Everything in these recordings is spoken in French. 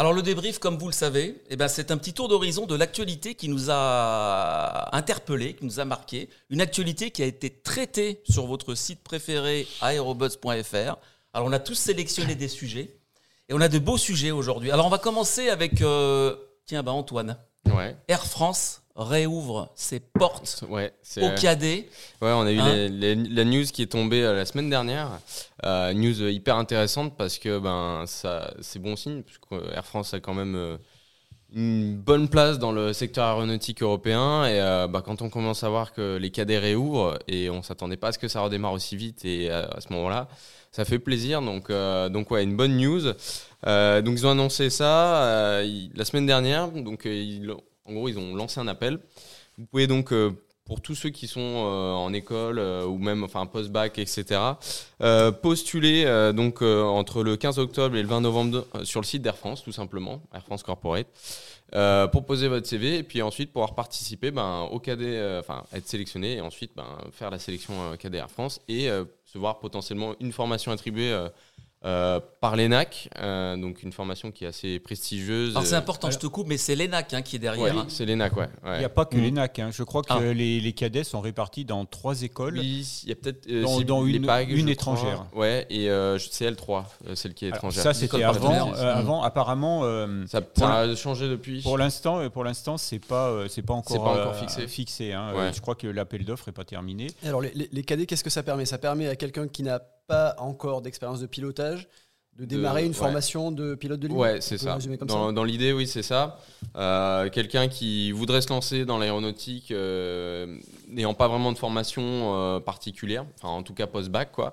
Alors le débrief, comme vous le savez, eh ben, c'est un petit tour d'horizon de l'actualité qui nous a interpellé, qui nous a marqué. Une actualité qui a été traitée sur votre site préféré aerobuzz.fr. Alors on a tous sélectionné des sujets et on a de beaux sujets aujourd'hui. Alors on va commencer avec, euh, tiens, bah Antoine, Ouais. Air France réouvre ses portes Ouais, au cadet. Ouais, on a eu Hein les- les- la news qui est tombée euh, la semaine dernière. Euh, news euh, hyper intéressante parce que ben ça c'est bon signe puisque Air France a quand même euh, une bonne place dans le secteur aéronautique européen et euh, bah, quand on commence à voir que les cadets réouvrent et on s'attendait pas à ce que ça redémarre aussi vite et euh, à ce moment-là ça fait plaisir donc euh, donc ouais une bonne news Euh, donc ils ont annoncé ça euh, la semaine dernière donc euh, ils, en gros ils ont lancé un appel vous pouvez donc euh, pour tous ceux qui sont euh, en école euh, ou même enfin post-bac, etc., postuler donc entre le 15 octobre et le 20 novembre sur le site d'Air France, tout simplement, Air France Corporate, pour poser votre CV et puis ensuite pouvoir participer ben, au cadet, enfin être sélectionné et ensuite ben, faire la sélection cadet Air France et se voir potentiellement une formation attribuée euh, par l'ENAC, euh, donc une formation qui est assez prestigieuse. Alors c'est Euh, important, je te coupe, mais c'est l'ENAC hein, qui est derrière. ouais, hein. c'est l'ENAC, ouais. Il ouais. n'y a pas que Mm. l'ENAC. hein. Je crois que Ah. les, les cadets sont répartis dans trois écoles. Oui, il y a peut-être euh, Dans- une- PAG, une étrangère. crois. Ouais, et euh, je- c'est L3, euh, celle qui est Alors, étrangère. ça, c'était avant. avant, apparemment, euh, ça, a changé depuis. pour l'instant, pour l'instant, c'est pas, euh, c'est pas encore, C'est pas encore euh, fixé. hein. Ouais. Euh, je crois que l'appel d'offres est pas terminé. Alors, les, les- les cadets, qu'est-ce que ça permet? Ça permet à quelqu'un qui n'a pas encore d'expérience de pilotage de démarrer une ouais. formation de pilote de ligne Ouais, c'est ça. Dans, l'idée, oui, c'est ça. Euh, Quelqu'un qui voudrait se lancer dans l'aéronautique, euh, n'ayant pas vraiment de formation euh, particulière, enfin en tout cas post-bac, quoi,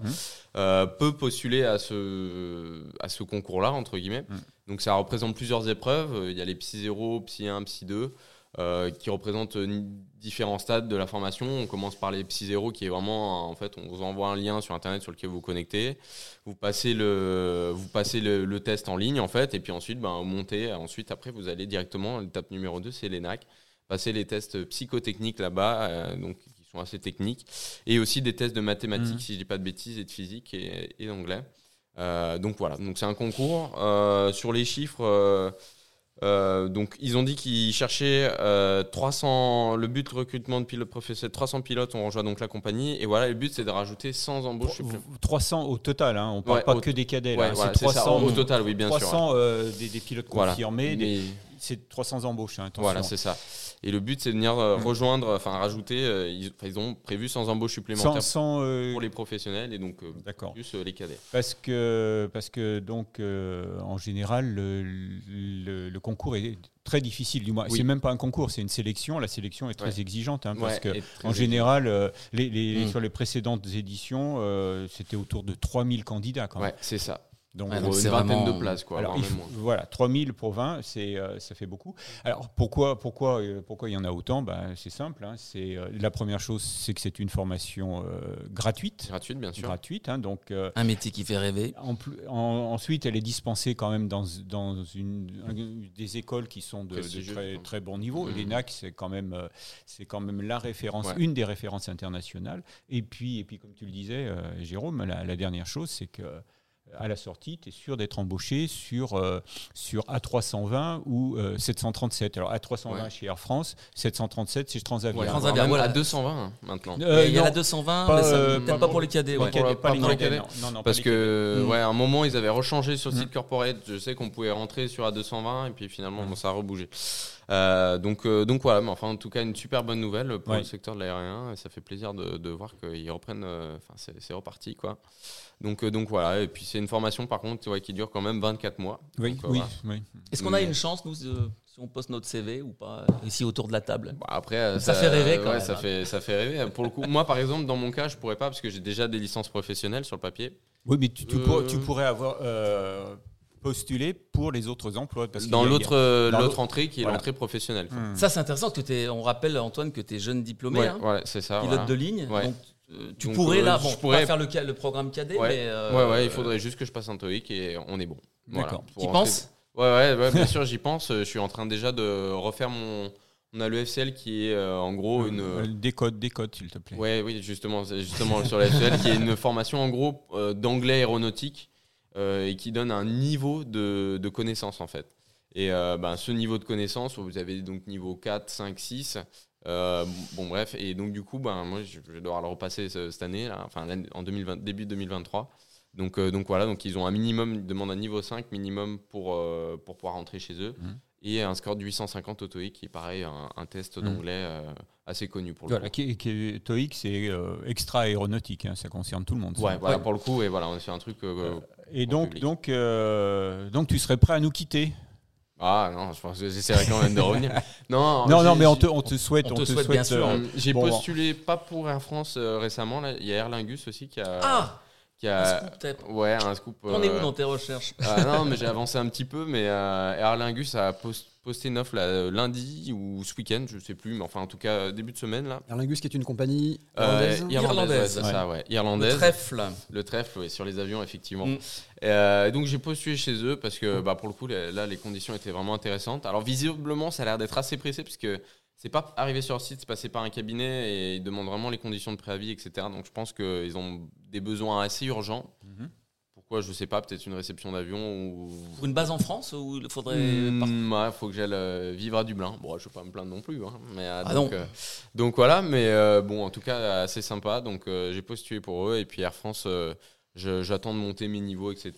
euh, peut postuler à ce, à ce concours-là, entre guillemets. Mhm. Donc ça représente plusieurs épreuves. Il y a les Psy 0, Psy 1, Psy 2. Euh, qui représentent euh, différents stades de la formation. On commence par les Psy 0 qui est vraiment, en fait, on vous envoie un lien sur Internet sur lequel vous vous connectez. Vous passez le, vous passez le, le test en ligne, en fait, et puis ensuite, ben, vous montez. Ensuite, après, vous allez directement, l'étape numéro 2, c'est l'ENAC. Passer les tests psychotechniques là-bas, euh, donc qui sont assez techniques, et aussi des tests de mathématiques, Mhm. si je dis pas de bêtises, et de physique et, et d'anglais. Euh, donc voilà, donc c'est un concours. Euh, sur les chiffres, euh, donc ils ont dit qu'ils cherchaient euh, 300. Le but de recrutement de pilotes professionnels, 300 pilotes ont rejoint donc la compagnie. Et voilà, le but c'est de rajouter 100 embauches supplémentaires. 300 au total. Hein. On parle Ouais, pas que des cadets. Ouais, voilà, c'est c'est ça, 300, au, total, oui, bien sûr. 300 euh, des, des pilotes Voilà. confirmés. des- Mais- C'est 300 embauches. hein. Voilà, c'est ça. Et le but, c'est de venir euh, Mm. rejoindre, enfin rajouter. euh, ils, ont prévu 100 embauches Sans, supplémentaires euh, pour les professionnels et donc plus les cadets. Parce que, parce que donc, en général, le, le- le concours est très difficile. Du moins, Oui. c'est même pas un concours, c'est une sélection. La sélection est très Ouais. exigeante, hein, parce Ouais, que en général, euh, les, les- Mm. sur les précédentes éditions, euh, c'était autour de 3000 candidats. Quand même. Ouais, c'est ça. Donc, Ouais, Pour donc une c'est vingtaine vraiment- de places, quoi. alors, faut- voilà, 3000 pour 20, c'est, euh, ça fait beaucoup. Alors pourquoi, pourquoi, euh, pourquoi il y en a autant? Ben, C'est simple. hein, c'est, euh, la première chose, c'est que c'est une formation euh, gratuite. Gratuite, bien sûr. gratuite hein, donc, euh, Un métier qui fait rêver. en plus- en- ensuite, elle est dispensée quand même dans, dans une, un- des écoles qui sont de, très, très bon niveau. Mhm. L'ENAC, c'est quand même, euh, c'est quand même la référence, Ouais. une des références internationales. Et puis, et puis comme tu le disais, euh, Jérôme, la, la dernière chose, c'est que euh, à la sortie, tu es sûr d'être embauché sur, euh, sur A320 ou euh, 737. Alors A320 Ouais. chez Air France, 737 chez Transavia. Ouais, Transavia, même voilà. à 220 hein, maintenant. Euh, il y a non, la 220, pas, mais ça- euh, peut-être pas pas, pour- les cadets. pas ouais. les cadets, Pour- pas pas les pour les cadets, cadets. non, non, non, Parce que, Mm. ouais, à un moment, ils avaient rechangé sur le Mm. site corporate. Je sais qu'on pouvait rentrer sur A220 et puis finalement, bon, ça a rebougé. Euh, donc, euh, donc voilà, mais enfin, en tout cas, une super bonne nouvelle pour Ouais. le secteur de l'aérien. Et ça fait plaisir de, de voir qu'ils reprennent. euh, Enfin, c'est c'est reparti, quoi. Donc, euh, donc voilà. Et puis, c'est une formation, par contre, ouais, qui dure quand même 24 mois. Oui, Donc, euh, oui, voilà. oui. Est-ce qu'on a une chance, nous, si on poste notre CV ou pas, euh, ici autour de la table? Après, euh, Ça fait rêver, quand ouais, même, Ça hein. fait, ça fait rêver. Pour le coup, moi, par exemple, dans mon cas, je pourrais pas parce que j'ai déjà des licences professionnelles sur le papier. Oui, mais tu, tu Euh, pourrais, tu pourrais avoir euh, postulé pour les autres emplois. Parce Dans l'autre, euh, l'autre entrée qui est voilà. l'entrée professionnelle. quoi. Hmm. Ça, c'est intéressant. Que t'es- on rappelle, Antoine, que tu es jeune diplômé, Ouais, hein, ça. pilote voilà. de ligne. Ouais. Donc, euh, tu Donc, pourrais, euh, là, je bon, pas pourrais- faire le, le programme cadet, Ouais. mais. euh, Ouais, ouais, il faudrait juste que je passe un TOEIC et on est bon. Voilà. D'accord. Pour Tu penses Ouais, ouais, ouais, bien sûr, j'y pense. Je suis en train déjà de refaire mon. On a le FCL qui est euh, en gros une. Euh, Décode, décode, s'il te plaît. Ouais, oui, justement, justement sur la FCL qui est une formation en gros euh, d'anglais aéronautique euh, et qui donne un niveau de, de connaissance en fait. Et euh, ben, ce niveau de connaissance, vous avez donc niveau 4, 5, 6. Euh, bon, bref. Et donc, du coup, ben, moi, je vais devoir le repasser ce- cette année, là, enfin, en 2020, début 2023. Donc, euh, donc voilà, donc ils ont un minimum, ils demandent un niveau 5 minimum pour, euh, pour pouvoir rentrer chez eux. Mhm. Et un score de 850 au TOEIC, qui est pareil, un, un test Mhm. d'anglais euh, assez connu pour le Voilà, coup. qui, qui est- TOEIC, c'est extra aéronautique, hein, ça concerne tout le monde. ça. Ouais, voilà, Ouais. pour le coup, et voilà, on fait un truc. Et donc, public. donc, donc, tu serais prêt à nous quitter? Ah non, je pense que j'essaierai quand même de revenir. Non, Non, non, j'ai- mais on te, on te souhaite, on on te te souhaite, souhaite. bien sûr. euh, J'ai Bon, postulé pas pour Air France euh, récemment. Là. Il y a Air Lingus aussi qui a. Ah qui un a scoop tape. ouais, un scoop. On est euh, où dans tes recherches? Ah, Non, mais j'ai avancé un petit peu. Mais euh, Air Lingus a post- posté une offre là, euh, lundi ou ce week-end, je sais plus. Mais enfin, en tout cas, euh, début de semaine là. Aer Lingus qui est une compagnie Euh, irlandaise. irlandaise, Irlandaise. ouais, c'est Ouais. ça, ouais. Le Irlandaise. trèfle. Le trèfle, ouais, sur les avions, effectivement. Mm. Euh, donc j'ai postulé chez eux parce que bah, pour le coup, là, les conditions étaient vraiment intéressantes. Alors visiblement, ça a l'air d'être assez pressé parce que c'est pas arrivé sur le site, c'est passé par un cabinet et ils demandent vraiment les conditions de préavis, etc. Donc je pense qu'ils ont des besoins assez urgents. Mhm. Pourquoi Je sais pas, peut-être une réception d'avion ou. Pour une base en France ou il faudrait. Mm, ouais, faut que j'aille euh, vivre à Dublin. Bon, je vais pas me plaindre non plus. hein, mais, euh, Ah donc, non. euh, donc voilà, mais euh, bon, en tout cas, assez sympa. Donc euh, j'ai postulé pour eux. Et puis Air France, j'attends de monter mes niveaux, etc.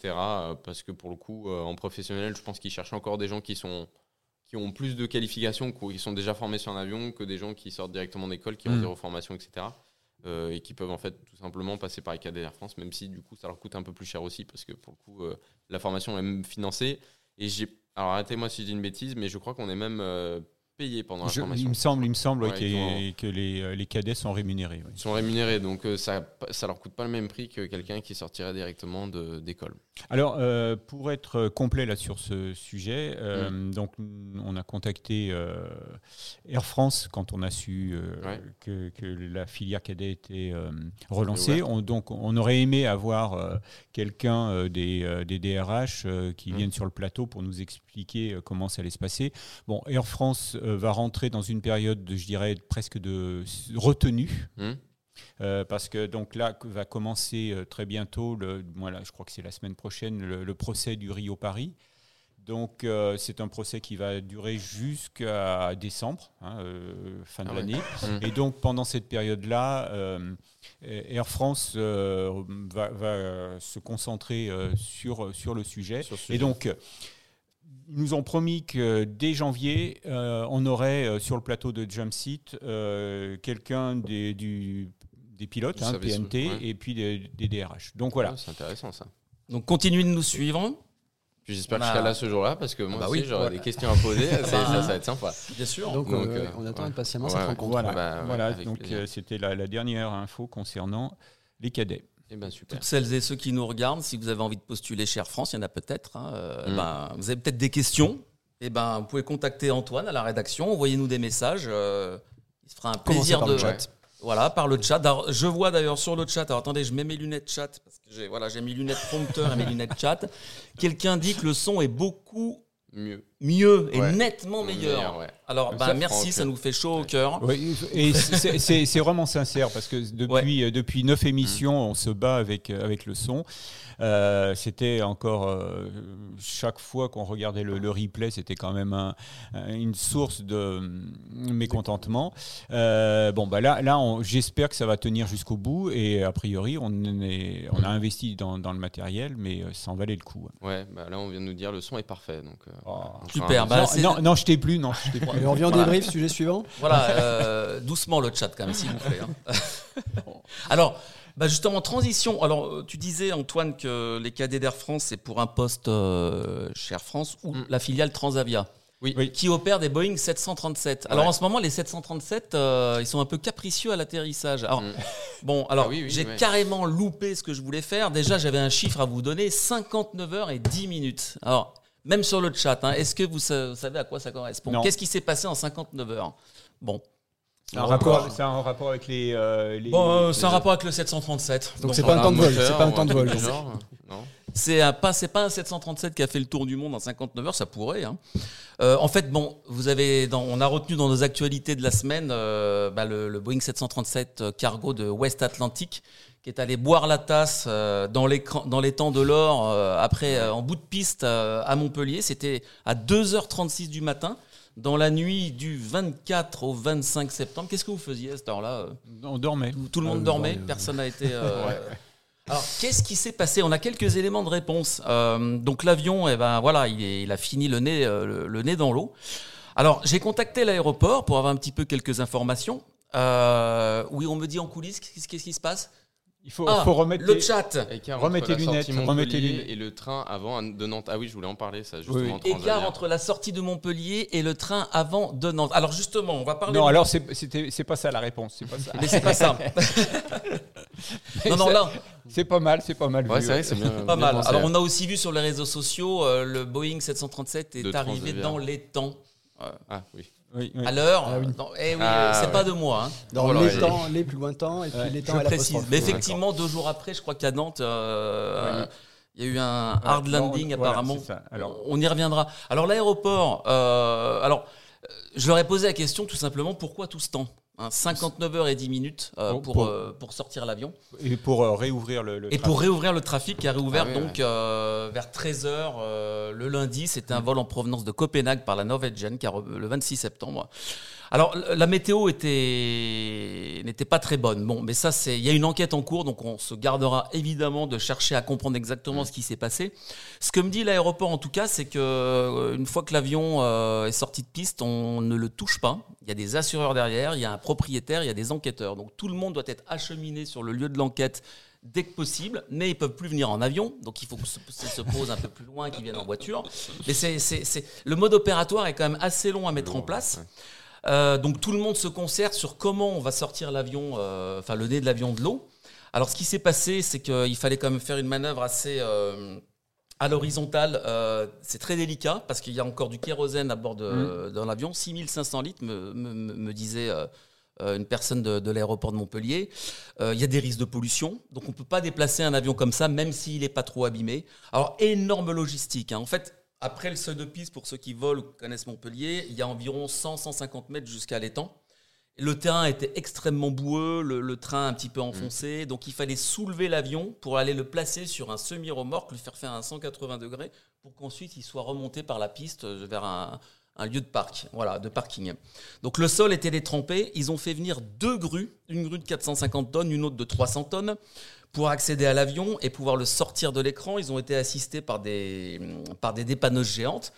parce que pour le coup, en professionnel, je pense qu'ils cherchent encore des gens qui sont qui ont plus de qualifications, qui sont déjà formés sur un avion, que des gens qui sortent directement d'école, qui ont Mm. zéro formation, etc. euh, et qui peuvent en fait tout simplement passer par les cadets Air France, même si du coup ça leur coûte un peu plus cher aussi, parce que pour le coup, euh, la formation est même financée. Et j'ai. Alors arrêtez-moi si je dis une bêtise, mais je crois qu'on est même euh, payé pendant la Je- formation. il me semble, il me semble ouais, Ouais, que les, les cadets sont rémunérés. ouais. Ils sont rémunérés, donc ça, ça leur coûte pas le même prix que quelqu'un qui sortirait directement de- d'école. Alors, euh, pour être complet là sur ce sujet, euh, Mm. donc on a contacté euh, Air France quand on a su Ouais. que, que la filière cadet était relancée. On, donc, on aurait aimé avoir quelqu'un des, des DRH qui Mm. viennent sur le plateau pour nous expliquer comment ça allait se passer. Bon, Air France va rentrer dans une période, de, je dirais, presque de retenue. Hmm Euh, parce que donc là va commencer euh, très bientôt, le, moi, là, je crois que c'est la semaine prochaine, le, le procès du Rio Paris. Donc euh, c'est un procès qui va durer jusqu'à décembre, hein, fin de Ah l'année. Mm. Et donc pendant cette période-là, Air France va, va se concentrer sur, sur le sujet. Sur Et donc, ils nous ont promis que dès janvier, euh, on aurait euh, sur le plateau de Jump Seat euh, quelqu'un du- des pilotes, hein, ouais. et puis des, des DRH. Donc voilà. C'est intéressant ça. Donc continuez de nous suivre, j'espère On que je a- serai là ce jour-là parce que moi bah aussi oui, j'aurai voilà. des questions à poser. Bah, ça, ça va être sympa. bien sûr. Donc, Donc, euh, euh, on attend ouais. impatiemment Ouais, cette rencontre. Voilà, Bah, ouais, voilà. donc euh, c'était la, la dernière info concernant les cadets. Eh ben super. Toutes celles et ceux qui nous regardent, si vous avez envie de postuler chez Air France, il y en a peut-être. hein, euh, Mm. ben, vous avez peut-être des questions. Et ben, vous pouvez contacter Antoine à la rédaction. Envoyez-nous des messages. euh, il se fera un plaisir de. le chat? Voilà, par le chat. Alors, je vois d'ailleurs sur le chat. Alors attendez, je mets mes lunettes chat parce que j'ai voilà, j'ai mes lunettes prompteur et mes lunettes chat. Quelqu'un dit que le son est beaucoup Mieux. mieux et Ouais. nettement meilleur. ouais. Alors, Ça, ben, merci, ça nous fait chaud au cœur. Et c'est- vraiment sincère parce que depuis, euh, depuis neuf émissions, on se bat avec, euh, avec le son. Euh, c'était encore euh, chaque fois qu'on regardait le, le replay, c'était quand même un- un- une source de hum, mécontentement. Euh, bon, bah là, là j'espère que ça va tenir jusqu'au bout et a priori, on, est, on a investi dans, dans le matériel, mais euh, ça en valait le coup. Ouais, bah là on vient de nous dire le son est parfait. Donc, euh, Oh. Super, bah, non, non, non, je t'ai plus, non, je plus. On revient en Voilà. débrief, sujet suivant. Voilà, euh, doucement le chat quand même, s'il vous plaît. hein. Alors, bah justement, transition. Alors, euh, tu disais, Antoine, que les cadets d'Air France, c'est pour un poste euh, chez Air France ou Mm. la filiale Transavia. Oui. Oui. Qui opère des Boeing 737. Alors Ouais. en ce moment, les 737, euh, ils sont un peu capricieux à l'atterrissage. Alors, Mm. bon, alors Ah oui, oui, j'ai ouais. carrément loupé ce que je voulais faire. Déjà, j'avais un chiffre à vous donner 59 heures et 10 minutes. Alors, même sur le chat, hein, est-ce que vous sa- savez à quoi ça correspond? Qu'est-ce qui s'est passé en 59 heures? Bon, C'est un rapport, c'est un rapport avec les. euh, les- Bon, euh, c'est un rapport avec le 737. Donc c'est voilà. pas un temps de vol, c'est pas un temps de vol. C'est pas, un 737 qui a fait le tour du monde en 59 heures, ça pourrait. hein. Euh, en fait, bon, vous avez, dans- on a retenu dans nos actualités de la semaine euh, bah, le, le Boeing 737 cargo de West Atlantic qui est allé boire la tasse euh, dans, les, dans les temps de l'or, euh, après, euh, en bout de piste euh, à Montpellier. C'était à 2h36 du matin, dans la nuit du 24 au 25 septembre. Qu'est-ce que vous faisiez à cette heure-là euh On dormait. Tout, tout le monde oui, dormait, euh, personne n'a été. euh, Alors, qu'est-ce qui s'est passé? On a quelques éléments de réponse. Euh, donc, l'avion, eh ben, voilà, il, est- il a fini le nez, euh, le, le nez dans l'eau. Alors, j'ai contacté l'aéroport pour avoir un petit peu quelques informations. Euh, oui, on me dit en coulisses, qu'est-ce qui se passe? Il faut, Ah, faut remettre le les- chat Écart Remettez la lunettes, remettez lunettes. Et le train avant de Nantes. Ah oui, je voulais en parler, ça, justement. Oui. Écart entre la sortie de Montpellier et le train avant de Nantes. Alors, justement, on va parler. Non, de- alors c'est c'était- c'est pas ça la réponse. C'est pas ça. Mais c'est pas ça. non, non, là, C'est pas mal, c'est pas mal. Ouais, c'est vrai c'est bien. Pas bien mal. pensé. Alors, on a aussi vu sur les réseaux sociaux, euh, le Boeing 737 est De arrivé dans les temps. Ah oui. Oui, oui. À l'heure. Ah oui. Non, eh oui, Ah, c'est ouais. pas de moi. hein. Dans Voilà, les temps, les plus lointains, et puis Ouais, les Je temps à la précise. Mais effectivement, deux jours après, je crois qu'à Nantes, euh, il y a eu un hard non, landing voilà, apparemment. c'est. Alors- on y reviendra. Alors l'aéroport, euh, alors euh, je leur ai posé la question tout simplement pourquoi tout ce temps? Hein, 59 heures et 10 minutes euh, pour, pour- euh, pour sortir l'avion. Et pour euh, réouvrir le. le Et pour réouvrir le trafic qui a réouvert Ah oui, donc euh, vers 13h le lundi, c'était un vol en provenance de Copenhague par la Norwegian qui a re- le 26 septembre. Alors la météo était n'était pas très bonne. Bon, mais ça c'est il y a une enquête en cours donc on se gardera évidemment de chercher à comprendre exactement ce qui s'est passé. Ce que me dit l'aéroport en tout cas, c'est que euh, une fois que l'avion euh, est sorti de piste, on ne le touche pas. Il y a des assureurs derrière, il y a un propriétaire, il y a des enquêteurs. Donc tout le monde doit être acheminé sur le lieu de l'enquête dès que possible, mais ils peuvent plus venir en avion, donc il faut que se, se se posent un peu plus loin, qu'ils viennent en voiture. Mais c'est, le mode opératoire est quand même assez long à mettre en place. Euh, donc tout le monde se concerte sur comment on va sortir l'avion, euh, enfin le nez de l'avion de l'eau. Alors ce qui s'est passé, c'est qu'il fallait quand même faire une manœuvre assez euh, à l'horizontale. C'est très délicat parce qu'il y a encore du kérosène à bord de, dans l'avion. 6500 litres, me, me- me- disait une personne de, de l'aéroport de Montpellier. Euh, Il y a des risques de pollution, donc on ne peut pas déplacer un avion comme ça, même s'il n'est pas trop abîmé. Alors énorme logistique. hein. En fait, après le seuil de piste, pour ceux qui volent ou connaissent Montpellier, il y a environ 100-150 mètres jusqu'à l'étang. Le terrain était extrêmement boueux, le, le train un petit peu enfoncé, donc il fallait soulever l'avion pour aller le placer sur un semi-remorque, le faire faire un 180 degrés, pour qu'ensuite il soit remonté par la piste euh, vers un, un lieu de parc, voilà, de parking. Donc le sol était détrempé, ils ont fait venir deux grues, une grue de 450 tonnes, une autre de 300 tonnes, pour accéder à l'avion et pouvoir le sortir de l'écran. Ils ont été assistés par des, par des dépanneuses géantes.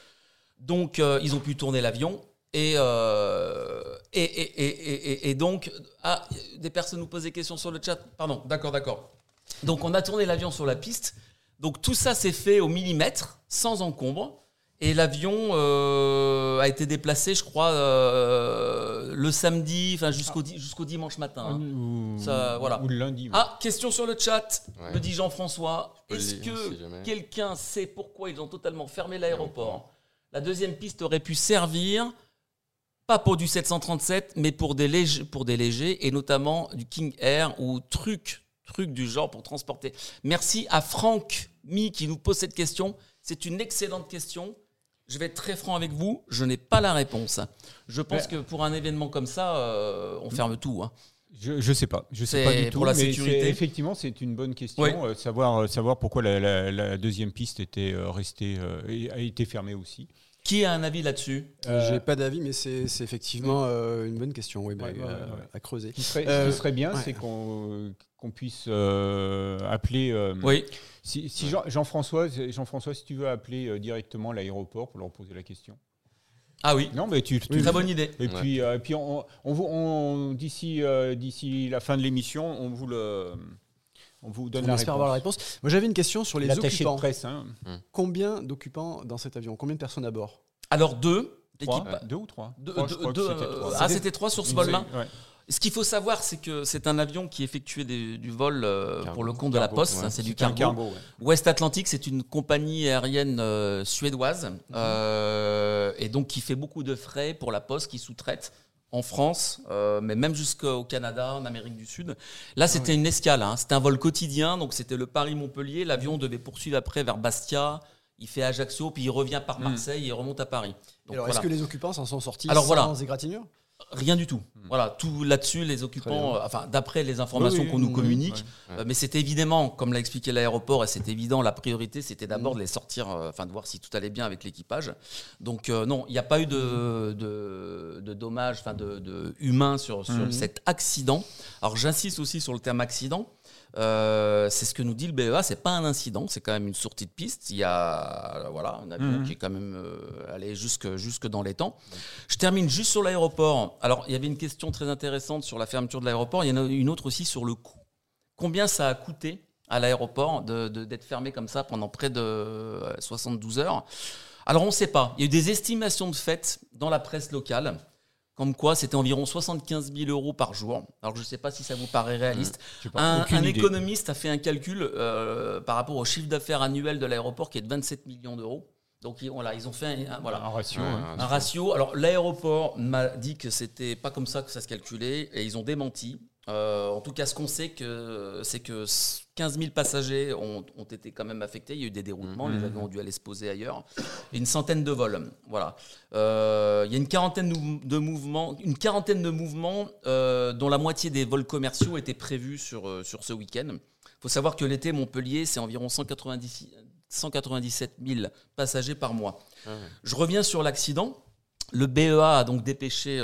Donc, euh, ils ont pu tourner l'avion. Et, euh, et, et, et, et- et donc, ah, des personnes nous posent des questions sur le chat. Pardon, d'accord, d'accord. Donc, on a tourné l'avion sur la piste. Donc, tout ça s'est fait au millimètre, sans encombre. Et l'avion euh, a été déplacé, je crois, euh, le samedi, enfin jusqu'au di- jusqu'au dimanche matin. hein. Ou, Ça, voilà. ou le lundi. oui. Ah, question sur le chat, Ouais. me dit Jean-François. peux le Est-ce lire, que si jamais. quelqu'un sait pourquoi ils ont totalement fermé l'aéroport La deuxième piste aurait pu servir, pas pour du 737, mais pour des, légers, pour des légers, et notamment du King Air ou truc, truc du genre pour transporter. Merci à Franck Mi qui nous pose cette question. C'est une excellente question. Je vais être très franc avec vous, je n'ai pas la réponse. Je pense que pour un événement comme ça, euh, on ferme tout. hein. Je, je sais pas, je sais pas du tout. pour la mais sécurité. Effectivement, c'est une bonne question. Oui. euh, savoir, euh, savoir pourquoi la, la- la deuxième piste était restée, euh, a été fermée aussi. Qui a un avis là-dessus? Euh, J'ai pas d'avis, mais c'est c'est effectivement euh, une bonne question oui, mais, Ouais, ouais, ouais. à creuser. Ce qui serait, Euh, ce qui serait bien, c'est qu'on qu'on puisse euh, appeler. euh, Oui. Si, si Jean- Jean-François, Jean-François, si tu veux appeler euh, directement l'aéroport pour leur poser la question. Ah oui, Non, mais tu. tu très bonne idée. Et Ouais. puis, euh, et puis on, on d'ici, euh, d'ici la fin de l'émission, on vous le, on vous donne On la espère réponse. avoir la réponse. Moi, j'avais une question sur les L'attaché de occupants. presse, hein. Combien d'occupants dans cet avion? Combien de personnes à bord? Alors deux, l'équipe. deux ou trois? Deux- Trois, trois. ah, c'était trois sur ce vol-là. ouais. Ce qu'il faut savoir, c'est que c'est un avion qui effectuait des- du vol euh, Cargo. pour le compte de la Poste. ouais. hein, c'est du cargo. cargo, ouais. West Atlantic, c'est une compagnie aérienne euh, suédoise euh, et donc qui fait beaucoup de frais pour la Poste, qui sous-traite en France, euh, mais même jusqu'au Canada, en Amérique du Sud. Là, c'était une escale. hein. C'était un vol quotidien, donc c'était le Paris-Montpellier. L'avion devait poursuivre après vers Bastia. Il fait Ajaccio, puis il revient par Marseille et il remonte à Paris. Donc, Alors, voilà. est-ce que les occupants s'en sont sortis Alors, sans voilà. égratignure? Rien du tout. Voilà, tout là-dessus, les occupants, euh, enfin, d'après les informations Oui, oui, qu'on nous communique, euh, mais c'était évidemment, comme l'a expliqué l'aéroport, et c'est évident, la priorité, c'était d'abord de les sortir, euh, enfin, de voir si tout allait bien avec l'équipage. Donc, non, il n'y a pas eu de, de, de dommages, enfin, de, de humains sur, sur Mhm. cet accident. Alors, j'insiste aussi sur le terme accident. Euh, c'est ce que nous dit le BEA, c'est pas un incident, c'est quand même une sortie de piste. Il y a euh, voilà, un avion Mhm. qui est quand même euh, allé jusque, jusque dans les temps. Je termine juste sur l'aéroport. Alors, il y avait une question très intéressante sur la fermeture de l'aéroport. Il y en a une autre aussi sur le coût. Combien ça a coûté à l'aéroport de- de- d'être fermé comme ça pendant près de euh, 72 heures? Alors, on ne sait pas. Il y a eu des estimations de fait dans la presse locale. Comme quoi, c'était environ 75 000 euros par jour. Alors, je ne sais pas si ça vous paraît réaliste. Pas, Un, économiste a fait un calcul euh, par rapport au chiffre d'affaires annuel de l'aéroport qui est de 27 millions d'euros. Donc, ils, voilà, ils ont fait un, un- voilà, Un ratio. Un ratio. Alors, l'aéroport m'a dit que c'était pas comme ça que ça se calculait et ils ont démenti. Euh, en tout cas, ce qu'on sait, que, c'est que 15 000 passagers ont, ont été quand même affectés. Il y a eu des déroutements, Mhm. les avions ont dû aller se poser ailleurs. Et une centaine de vols. Voilà. Euh, il y a une quarantaine de- mouvements, une quarantaine de mouvements euh, dont la moitié des vols commerciaux étaient prévus sur, sur ce week-end. Il faut savoir que l'été, Montpellier, c'est environ 190 197 000 passagers par mois. Ah. Je reviens sur l'accident. Le BEA a donc dépêché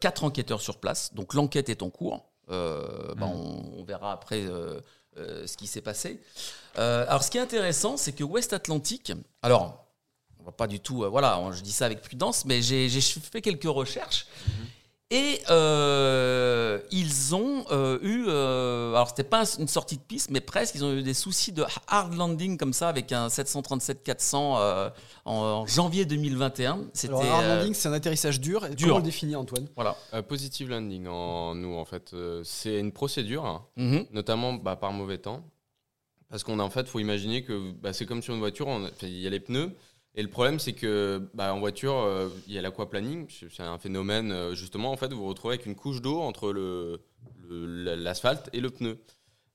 quatre enquêteurs sur place. Donc l'enquête est en cours. Euh, bah, on, on verra après euh, euh, ce qui s'est passé. Alors ce qui est intéressant, c'est que West Atlantic, alors on va pas du tout, voilà, je dis ça avec prudence, mais j'ai j'ai fait quelques recherches. Et euh, ils ont euh, eu, euh, alors c'était pas une sortie de piste, mais presque, ils ont eu des soucis de hard landing comme ça avec un 737-400 euh, en, en janvier 2021. C'était Alors, un hard euh, landing, c'est un atterrissage dur. Dur. Comment on le définit, Antoine? Voilà. Euh, positive landing en nous en fait, euh, c'est une procédure, hein, Mhm. notamment bah, par mauvais temps, parce qu'on a en fait, faut imaginer que bah, c'est comme sur une voiture, on a- enfin, il y a les pneus. Et le problème, c'est que bah, en voiture, euh, il y a l'aquaplaning. C'est un phénomène, euh, justement, en fait, vous vous retrouvez avec une couche d'eau entre le- le- l'asphalte et le pneu.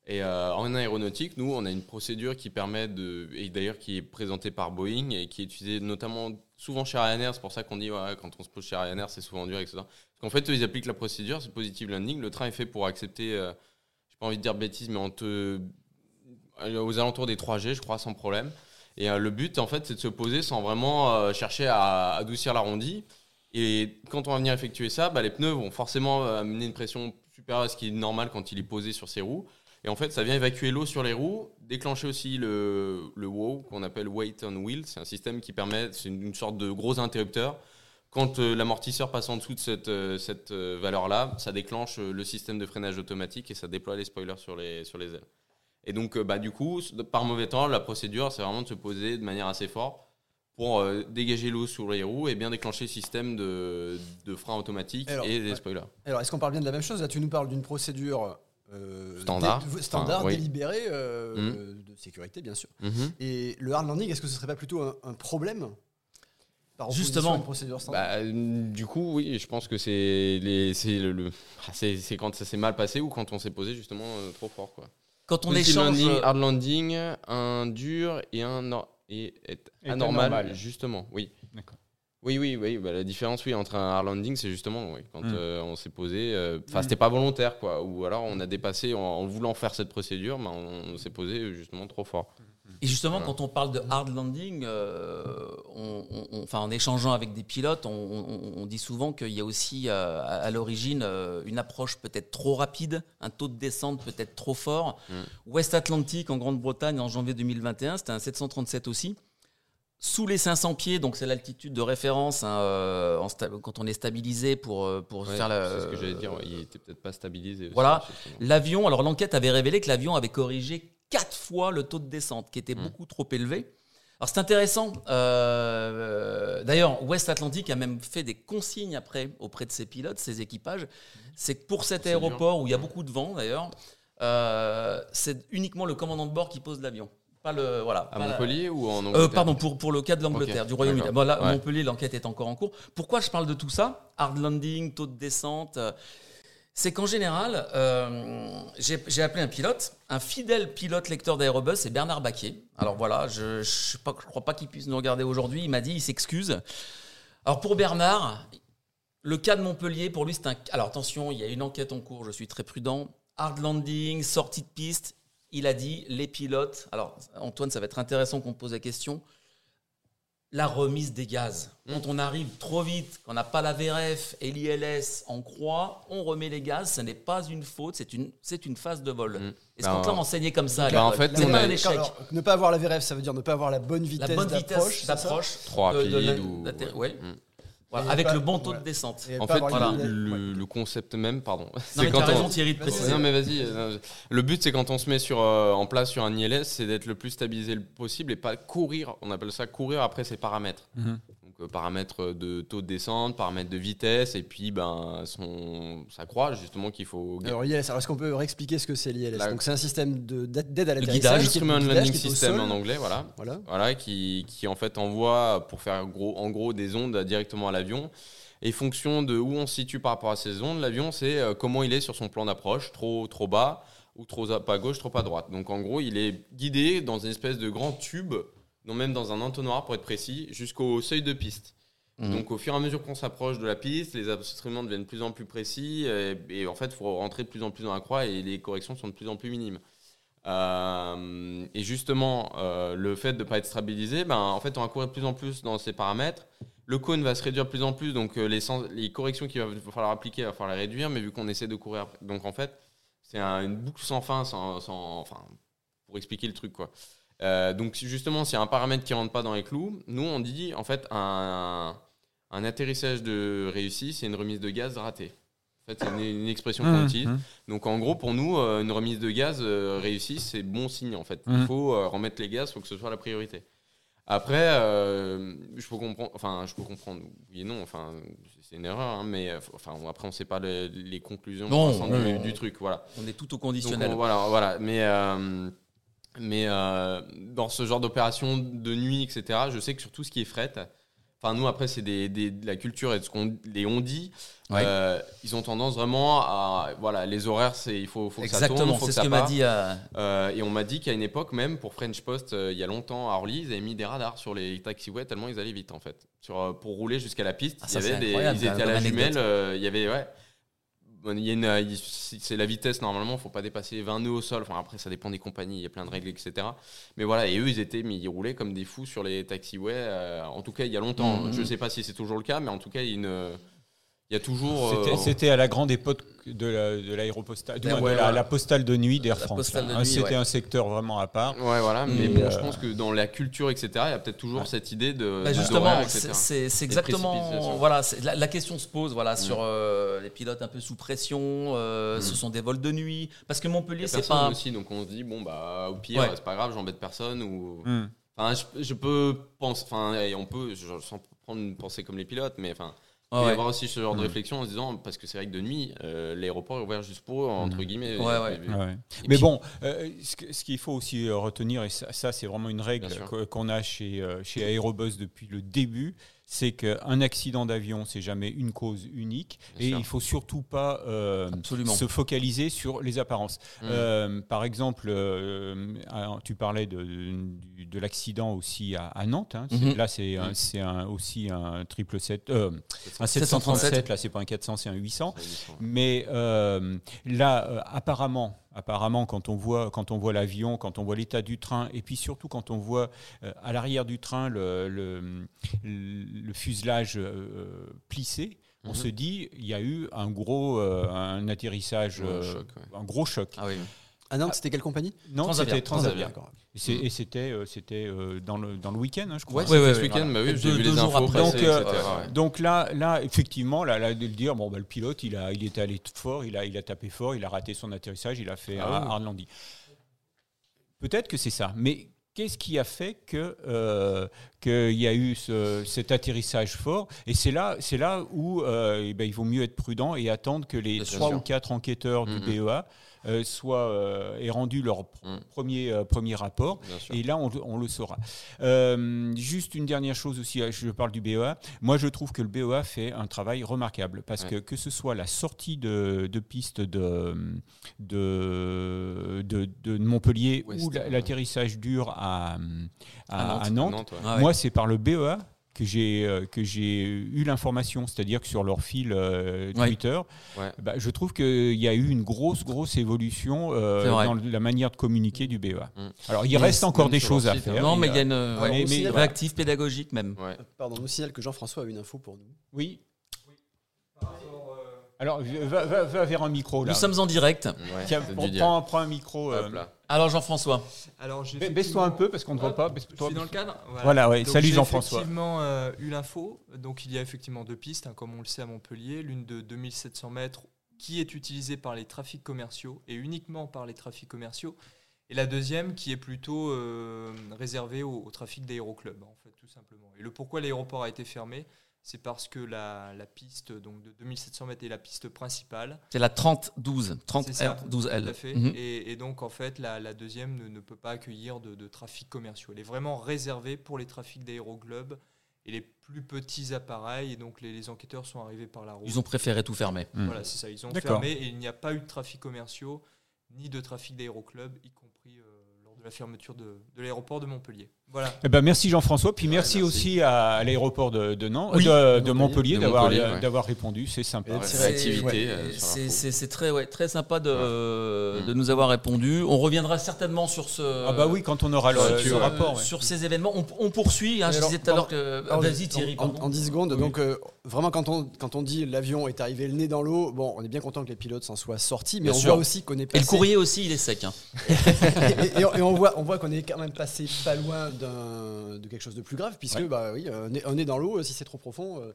Et euh, en aéronautique, nous, on a une procédure qui permet de, et d'ailleurs qui est présentée par Boeing et qui est utilisée notamment souvent chez Ryanair. C'est pour ça qu'on dit, quand on se pose chez Ryanair, c'est souvent dur, etc. Parce qu'en fait, ils appliquent la procédure, c'est positive landing. Le train est fait pour accepter, euh, j'ai pas envie de dire bêtises, mais on te, aux alentours des 3G, je crois, sans problème. Et euh, le but, en fait, c'est de se poser sans vraiment euh, chercher à adoucir l'arrondi. Et quand on va venir effectuer ça, bah, les pneus vont forcément euh, amener une pression supérieure à ce qui est normal quand il est posé sur ses roues. Et en fait, ça vient évacuer l'eau sur les roues, déclencher aussi le, le WOW, qu'on appelle Weight on Wheel. C'est un système qui permet, c'est une, sorte de gros interrupteur. Quand l'amortisseur passe en dessous de cette, valeur-là, ça déclenche le système de freinage automatique et ça déploie les spoilers sur les ailes. Et donc, euh, bah, du coup, par mauvais temps, la procédure, c'est vraiment de se poser de manière assez forte pour euh, dégager l'eau sur les roues et bien déclencher le système de, de frein automatique Alors, et des ouais. spoilers. Alors, est-ce qu'on parle bien de la même chose? Là, tu nous parles d'une procédure euh, Standard. dé- standard, Enfin, oui. délibérée, euh, de sécurité, bien sûr. Mhm. Et le hard landing, est-ce que ce serait pas plutôt un, un problème par opposition Justement. à une procédure standard? Bah, du coup, oui, je pense que c'est les, c'est le, le- ah, quand ça s'est mal passé ou quand on s'est posé justement euh, trop fort, quoi. Quand on Positive échange, landing, hard landing, un dur et un nor- et, et Et anormal, anormal. justement, oui. D'accord. Oui, oui, oui. bah, la différence, oui, entre un hard landing, c'est justement oui, quand Mm. euh, on s'est posé. euh, Enfin, Mm. c'était pas volontaire, quoi. Ou alors on a dépassé en, en voulant faire cette procédure, mais on, s'est posé justement trop fort. Et justement, Voilà. quand on parle de hard landing, euh, on- on- on- enfin, en échangeant avec des pilotes, on, dit souvent qu'il y a aussi euh, à, à l'origine euh, une approche peut-être trop rapide, un taux de descente peut-être trop fort. Mm. West Atlantic en Grande-Bretagne en janvier 2021, c'était un 737 aussi. Sous les 500 pieds, donc c'est l'altitude de référence hein, en quand on est stabilisé pour, pour Ouais, faire la. c'est ce que j'allais dire. il était peut-être pas stabilisé. aussi, Voilà. L'avion, alors l'enquête avait révélé que l'avion avait corrigé quatre fois le taux de descente, qui était Mm. beaucoup trop élevé. Alors c'est intéressant. euh, D'ailleurs, West Atlantic a même fait des consignes après auprès de ses pilotes, ses équipages. C'est que pour cet aéroport où il y a beaucoup de vent d'ailleurs, euh, c'est uniquement le commandant de bord qui pose l'avion. Pas le voilà. À la- Montpellier ou en euh, Angleterre pardon, pour, pour le cas de l'Angleterre, du Royaume-Uni. Bon, là, Ouais. Montpellier, l'enquête est encore en cours. Pourquoi je parle de tout ça? Hard landing, taux de descente. C'est qu'en général, euh, j'ai j'ai appelé un pilote, un fidèle pilote lecteur d'Aérobus, c'est Bernard Baquier. Alors voilà, je ne crois pas qu'il puisse nous regarder aujourd'hui. Il m'a dit, il s'excuse. Alors pour Bernard, Le cas de Montpellier, pour lui, c'est un. Alors attention, il y a une enquête en cours, je suis très prudent. Hard landing, sortie de piste. Il a dit les pilotes. Alors, Antoine, ça va être intéressant qu'on pose la question. La remise des gaz. Quand on arrive trop vite, qu'on n'a pas la VRF et l'ILS en croix, on remet les gaz. Ce n'est pas une faute, c'est une, c'est une phase de vol. Mm. Est-ce Bah, qu'on t'a enseigné comme ça bah, en fait, C'est pas un échec. Alors, ne pas avoir la VRF, ça veut dire ne pas avoir la bonne La vitesse bonne d'approche. vitesse ça d'approche. Trop de- de rapide la- ou- d'atterri- ouais. Mm. Voilà, avec pas- le bon taux de descente. En fait, voilà. le, concept même, pardon, c'est quand as raison, on... Thierry, de préciser. Non mais vas-y. euh, Le but c'est quand on se met sur, euh, en place sur un ILS, c'est d'être le plus stabilisé le possible et pas courir. On appelle ça courir après ses paramètres. Mhm. Donc euh, paramètres de taux de descente, paramètres de vitesse et puis ben son ça croit justement qu'il faut. Alors, ILS, alors est-ce qu'on peut réexpliquer ce que c'est l'ILS La- Donc c'est un système de- d'aide à l'atterrissage. guidage, Instrument le guidage Landing qui est au System en anglais, voilà. Voilà. Voilà, qui, qui en fait envoie pour faire gros, en gros des ondes directement à l'avion. Et fonction de où on se situe par rapport à ces ondes, l'avion c'est euh, comment il est sur son plan d'approche, trop trop bas ou trop à- pas à gauche, trop à droite. Donc en gros, il est guidé dans une espèce de grand tube, non même dans un entonnoir pour être précis, jusqu'au seuil de piste. Mhm. Donc au fur et à mesure qu'on s'approche de la piste, les instruments deviennent de plus en plus précis et, et en fait, il faut rentrer de plus en plus dans la croix et les corrections sont de plus en plus minimes. Euh, et justement, euh, le fait de ne pas être stabilisé, ben, en fait, on va courir de plus en plus dans ces paramètres. Le cône va se réduire de plus en plus, donc euh, les, sens- les corrections qu'il va falloir appliquer, il va falloir les réduire, mais vu qu'on essaie de courir. Donc en fait, c'est un- une boucle sans fin, sans, sans- enfin, pour expliquer le truc. quoi. Euh, donc justement, s'il y a un paramètre qui rentre pas dans les clous, nous on dit en fait un, un atterrissage de réussi, c'est une remise de gaz ratée. En fait, c'est une, une expression qu'on Mhm. utilise. Donc en gros, pour nous, euh, une remise de gaz euh, réussie, c'est bon signe en fait. Il Mhm. faut euh, remettre les gaz, il faut que ce soit la priorité. Après, euh, je peux comprendre, enfin, je peux comprendre, oui et non, enfin, c'est une erreur, hein, mais enfin, après, on ne sait pas le- les conclusions Non, non, du, non. du truc, voilà. On est tout au Donc, conditionnel. on- voilà, voilà. Mais, euh, mais euh, dans ce genre d'opération de nuit, etc., je sais que sur tout ce qui est fret, enfin, nous, après, c'est des, des- de la culture et de ce qu'on les on dit. Ouais. euh, ils ont tendance vraiment à. Voilà, les horaires, c'est, il faut, faut que ça tourne. Exactement, faut c'est que ce que m'a dit. euh, Euh, et on m'a dit qu'à une époque, même pour French Post, il y a longtemps à Orly, ils avaient mis des radars sur les taxiways tellement ils allaient vite en fait. Sur, pour rouler jusqu'à la piste, Ah, il y ça, avait des, ils étaient à la jumelle, il y avait ouais. C'est la vitesse normalement, faut pas dépasser 20 nœuds au sol. Enfin après ça dépend des compagnies, il y a plein de règles etc. Mais voilà et eux ils étaient, mais ils roulaient comme des fous sur les taxiways. euh, en tout cas il y a longtemps. Mhm. Je sais pas si c'est toujours le cas, mais en tout cas il y a une- il y a toujours. C'était- euh, C'était à la grande époque de la- de l'aéropostale, Ouais, moins de ouais, la, la postale de nuit d'Air La France. hein. nuit, C'était ouais. un secteur vraiment à part. Ouais, voilà, mais Et, bon, euh, je pense que dans la culture, etc., il y a peut-être toujours Ouais. cette idée de. Bah justement, c'est exactement. Voilà, la, la question se pose voilà, sur euh, les pilotes un peu sous pression. euh, Mm. Ce sont des vols de nuit. Parce que Montpellier, a c'est pas. un- aussi, donc on se dit, bon, bah, au pire, Ouais. c'est pas grave, j'embête personne. Ou... Enfin, je, je peux penser, enfin, on peut, je, sans prendre une pensée comme les pilotes, mais enfin, il Ah peut y ouais. avoir aussi ce genre de Mm. réflexion en se disant, parce que c'est vrai que de nuit, euh, l'aéroport est ouvert juste pour eux, entre Mm. guillemets. Ouais, ouais. Et- et- Ouais. et Mais puis- bon, euh, ce qu'il faut aussi euh, retenir, et ça, ça, c'est vraiment une règle qu'on a chez, euh, chez Aérobus depuis le début, c'est qu'un accident d'avion, c'est jamais une cause unique, Bien et sûr. il faut surtout pas euh, se focaliser sur les apparences. Mm. Euh, par exemple, alors, tu parlais de, de, de l'accident aussi à, à Nantes. hein. Mhm. Là, c'est Mm. un- aussi un triple 7, euh, un 737. 737. Là, c'est pas un 400, c'est un 800. C'est différent. Mais euh, là, euh, apparemment, apparemment, quand on voit, quand on voit l'avion, quand on voit l'état du train, et puis surtout quand on voit euh, à l'arrière du train le, le, le fuselage euh, plissé, on Mhm. se dit il y a eu un gros euh, un atterrissage, un choc, ouais. un gros choc. Ah oui. À Nantes, c'était quelle compagnie? Non, Transavia. c'était Transavia. Et c'était euh, c'était euh, dans le dans le week-end, hein, je crois. Ouais, ouais, Ce week-end, voilà. bah oui, Deux- j'ai vu deux les jours infos après. Donc, euh, etc. ouais. Donc là, là, effectivement, là, là, de le dire, bon, bah, le pilote, il a, il était allé fort, il a, il a tapé fort, il a raté son atterrissage, il a fait Ah landing. Peut-être que c'est ça, mais qu'est-ce qui a fait que euh, qu'il y a eu ce- cet atterrissage fort? Et c'est là, c'est là où euh, eh ben, il vaut mieux être prudent et attendre que les trois ou quatre enquêteurs du Mhm. BEA euh, soient euh, aient rendu leur pr- Mhm. premier euh, premier rapport. Et là, on, on le saura. Euh, juste une dernière chose aussi, euh, je parle du BEA. Moi, je trouve que le BEA fait un travail remarquable parce Ouais. que que ce soit la sortie de, de piste de, de, de, de Montpellier Ouest, ou l'atterrissage dur à, à, À Nantes. à Nantes, Nantes, ouais. Ah ouais. moi, c'est par le BEA que j'ai euh, que j'ai eu l'information, c'est-à-dire que sur leur fil euh, Ouais. Twitter, Ouais. bah, je trouve qu'il y a eu une grosse grosse évolution euh, dans la manière de communiquer du BEA. Mm. Alors il Mais reste encore des choses à site, hein. faire. Non, mais il y a une réactive pédagogique même. Ouais. Pardon, on nous signale que Jean-François a une info pour nous. Oui. Alors va, va- va vers un micro là. Nous sommes en direct. Ouais, Tiens, prends, du prends- prends un micro. euh, Hop là. Alors Jean-François, Alors, j'ai ba- Baisse-toi un peu parce qu'on ne te voit pas. Je suis dans le cadre. Voilà, ouais. Donc, Salut j'ai Jean-François. effectivement euh, eu l'info. Donc, il y a effectivement deux pistes, hein, comme on le sait à Montpellier. L'une de 2700 mètres qui est utilisée par les trafics commerciaux et uniquement par les trafics commerciaux. Et la deuxième qui est plutôt euh, réservée au, au trafic d'aéroclub, en fait, tout simplement. Et le pourquoi l'aéroport a été fermé, c'est parce que la, la piste donc de 2700 mètres est la piste principale. c'est la 30-12. C'est ça, 30R, Tout 12L. à fait. Mhm. et, et donc, en fait, la, la deuxième ne, ne peut pas accueillir de, de trafic commerciaux. Elle est vraiment réservée pour les trafics d'aéroclub et les plus petits appareils. Et donc, les, les enquêteurs sont arrivés par la route. Ils ont préféré tout fermer. Mm. Voilà, c'est ça. Ils ont fermé et il n'y a pas eu de trafic commerciaux ni de trafic d'aéroclub, y compris euh, lors de la fermeture de, de l'aéroport de Montpellier. Voilà. Eh ben, merci Jean-François, puis Ouais, merci, merci. aussi à, l'aéroport de, de Nantes, Oui, de, de de Montpellier, d'avoir euh, ouais. répondu, c'est sympa. Et c'est- réactivité, Ouais, euh, très, ouais, très sympa de, euh, Mm. de nous avoir répondu. On reviendra certainement sur ce. Ah bah oui, quand on aura le, sur, rapport. ouais. sur ces événements. On, on poursuit. hein, Et je alors, disais tout à l'heure que. Vas-y, Thierry. En, en 10 secondes, Oui. donc euh, vraiment quand on, quand on dit l'avion est arrivé le nez dans l'eau, bon, on est bien content que les pilotes s'en soient sortis, mais Bien on sûr. voit aussi qu'on est Et passé. le courrier aussi, il est sec. hein. et, et- et on voit, on voit qu'on est quand même passé pas loin de quelque chose de plus grave, puisque Ouais. bah oui, un nez dans l'eau, si c'est trop profond, euh,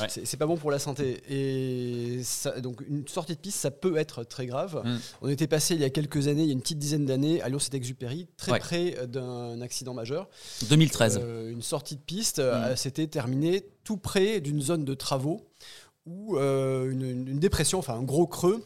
Ouais. c'est pas bon pour la santé. Et ça- donc une sortie de piste, ça peut être très grave. Mm. On était passé il y a quelques années, il y a une petite dizaine d'années, à Lyon-Saint-Exupéry, très Ouais. près d'un accident majeur. 2013. Euh, une sortie de piste Mm. euh, s'était terminée tout près d'une zone de travaux où euh, une, une dépression, enfin un gros creux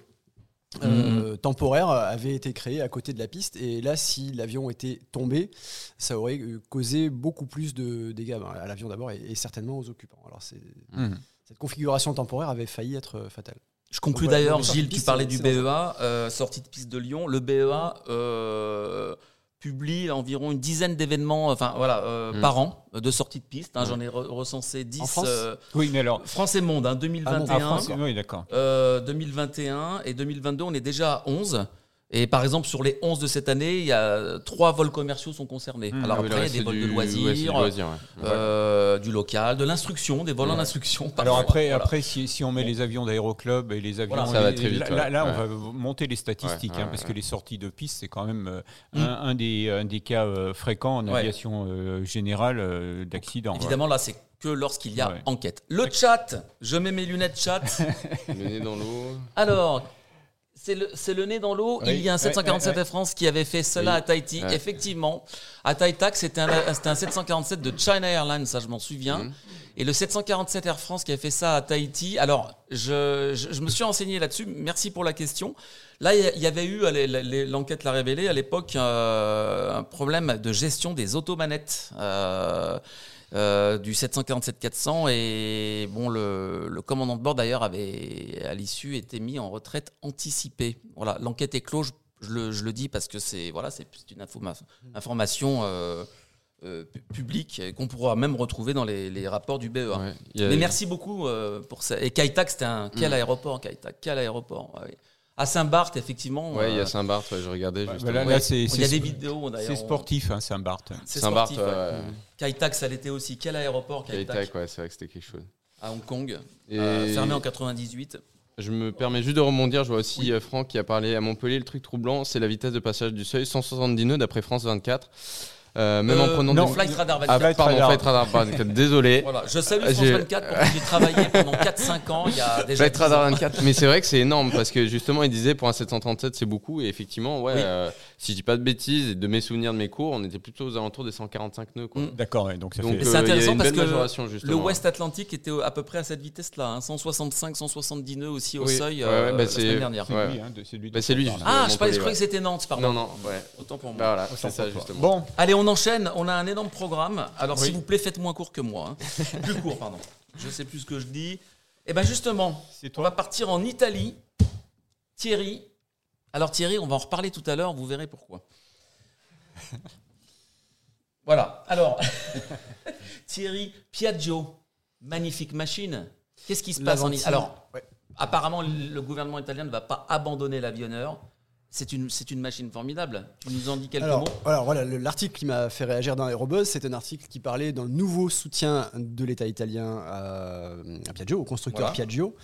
Mm. euh, temporaire avait été créé à côté de la piste. Et là, si l'avion était tombé, ça aurait euh, causé beaucoup plus de dégâts à l'avion d'abord et, et certainement aux occupants. Alors c'est- Mhm. cette configuration temporaire avait failli être euh, fatale. Je conclus d'ailleurs, Gilles, tu parlais du BEA, euh, sortie de piste de Lyon. Le BEA euh, publie environ une dizaine d'événements enfin, voilà, euh, Mm. par an euh, de sortie de piste. hein. Mm. J'en ai re- recensé 10. En France euh, Oui, mais alors. France et Monde, hein, 2021. Ah, France, oui, d'accord. Euh, 2021 et 2022, on est déjà à 11. Et par exemple, sur les 11 de cette année, il y a trois vols commerciaux sont concernés. Mmh. Alors Ah oui, après, il y a des vols du- de ouais, c'est du loisirs, loisir, ouais. euh, du local, de l'instruction, des vols en instruction. Alors après, Voilà. après si, si on met les avions d'aéroclub et les avions, Voilà. Ça va les- très vite, là, là, ouais. là, on va monter les statistiques, Ouais, hein, ouais, parce ouais. que les sorties de piste, c'est quand même euh, Mm. un, un des, un des cas euh, fréquents en Ouais. aviation euh, générale euh, d'accident. Évidemment, là, c'est que lorsqu'il y a Ouais. enquête. Le chat, je mets mes lunettes chat. Le nez dans l'eau. Alors, c'est le, c'est le nez dans l'eau. Oui, Il y a un ouais, 747 ouais, Air France qui avait fait cela Oui. à Tahiti. Effectivement, à Tahiti, c'était un, c'était un 747 de China Airlines, ça je m'en souviens. Mhm. Et le 747 Air France qui a fait ça à Tahiti. Alors, je, je- je me suis renseigné là-dessus. Merci pour la question. Là, il y avait eu, les- l'enquête l'a révélé, à l'époque, euh, un problème de gestion des automanettes. euh, euh, du 747-400 et bon le, le commandant de bord d'ailleurs avait à l'issue été mis en retraite anticipée. Voilà, l'enquête est close, je, je le, je le dis parce que c'est voilà, c'est une informa- information euh, euh, pu- publique et qu'on pourra même retrouver dans les, les rapports du BEA. Ouais. A- Mais merci beaucoup euh, pour ça. Et Kaitak, c'était un quel Mm. aéroport Kaitak, quel aéroport? Ouais, oui. À Saint-Barth, effectivement. Ouais, il y euh, a Saint-Barth, ouais, je regardais Ouais, justement. bah là, là, c'est il y a c'est- des vidéos d'ailleurs. c'est sportif, hein, Saint-Barth. C'est Saint-Barth, sportif, ouais. ouais. Kaitak, ça l'était aussi. Quel aéroport Kaitak Kaitak, ouais, c'est vrai que c'était quelque chose. À Hong Kong, Et euh, fermé en 98. je me permets juste de rebondir. Je vois aussi euh, Franck qui a parlé à Montpellier. Le truc troublant, c'est la vitesse de passage du seuil 170 nœuds d'après France 24. Euh, même en Euh, prenant non, des. Flight Radar 24. Ah, Flight pardon, Radar. Flight Radar 24. Désolé. Voilà, je salue France 24 pour qui j'ai travaillé pendant 4-5 ans. Il y a déjà Flight 10 Radar ans. 24. Mais c'est vrai que c'est énorme parce que justement, il disait pour un 737, c'est beaucoup. Et effectivement, ouais, Oui. euh, si je dis pas de bêtises, de mes souvenirs de mes cours, on était plutôt aux alentours des 145 nœuds. Quoi. Mm. D'accord, ouais, donc ça Donc, fait. C'est euh, intéressant parce que Le justement. West Atlantique était à peu près à cette vitesse-là, hein, 165, 170 nœuds aussi au Oui, seuil ouais, euh, ouais, bah, la c'est- semaine dernière. C'est lui, hein, de- c'est lui de Bah, c'est lui, Saint-Barth. justement. Ah, je, parlais- je Montpellier, croyais que c'était Nantes, pardon. Non, non, ouais. Autant pour moi. Bah voilà, Autant c'est ça justement. Bon, Allez, on enchaîne. On a un énorme programme. Alors, Oui. s'il vous plaît, faites moins court que moi. hein. plus court, pardon. Je sais plus ce que je dis. Et ben justement, c'est on va partir en Italie. Thierry. Alors Thierry, on va en reparler tout à l'heure. Vous verrez pourquoi. voilà. Alors, Thierry Piaggio, magnifique machine. Qu'est-ce qui se passe en Italie Alors, ouais. apparemment, le gouvernement italien ne va pas abandonner l'avionneur. C'est une, c'est une machine formidable. Tu nous en dis quelques alors, mots alors voilà, le- l'article qui m'a fait réagir dans Aérobuzz, c'est un article qui parlait d'un nouveau soutien de l'État italien à, à Piaggio, au constructeur Voilà. Piaggio,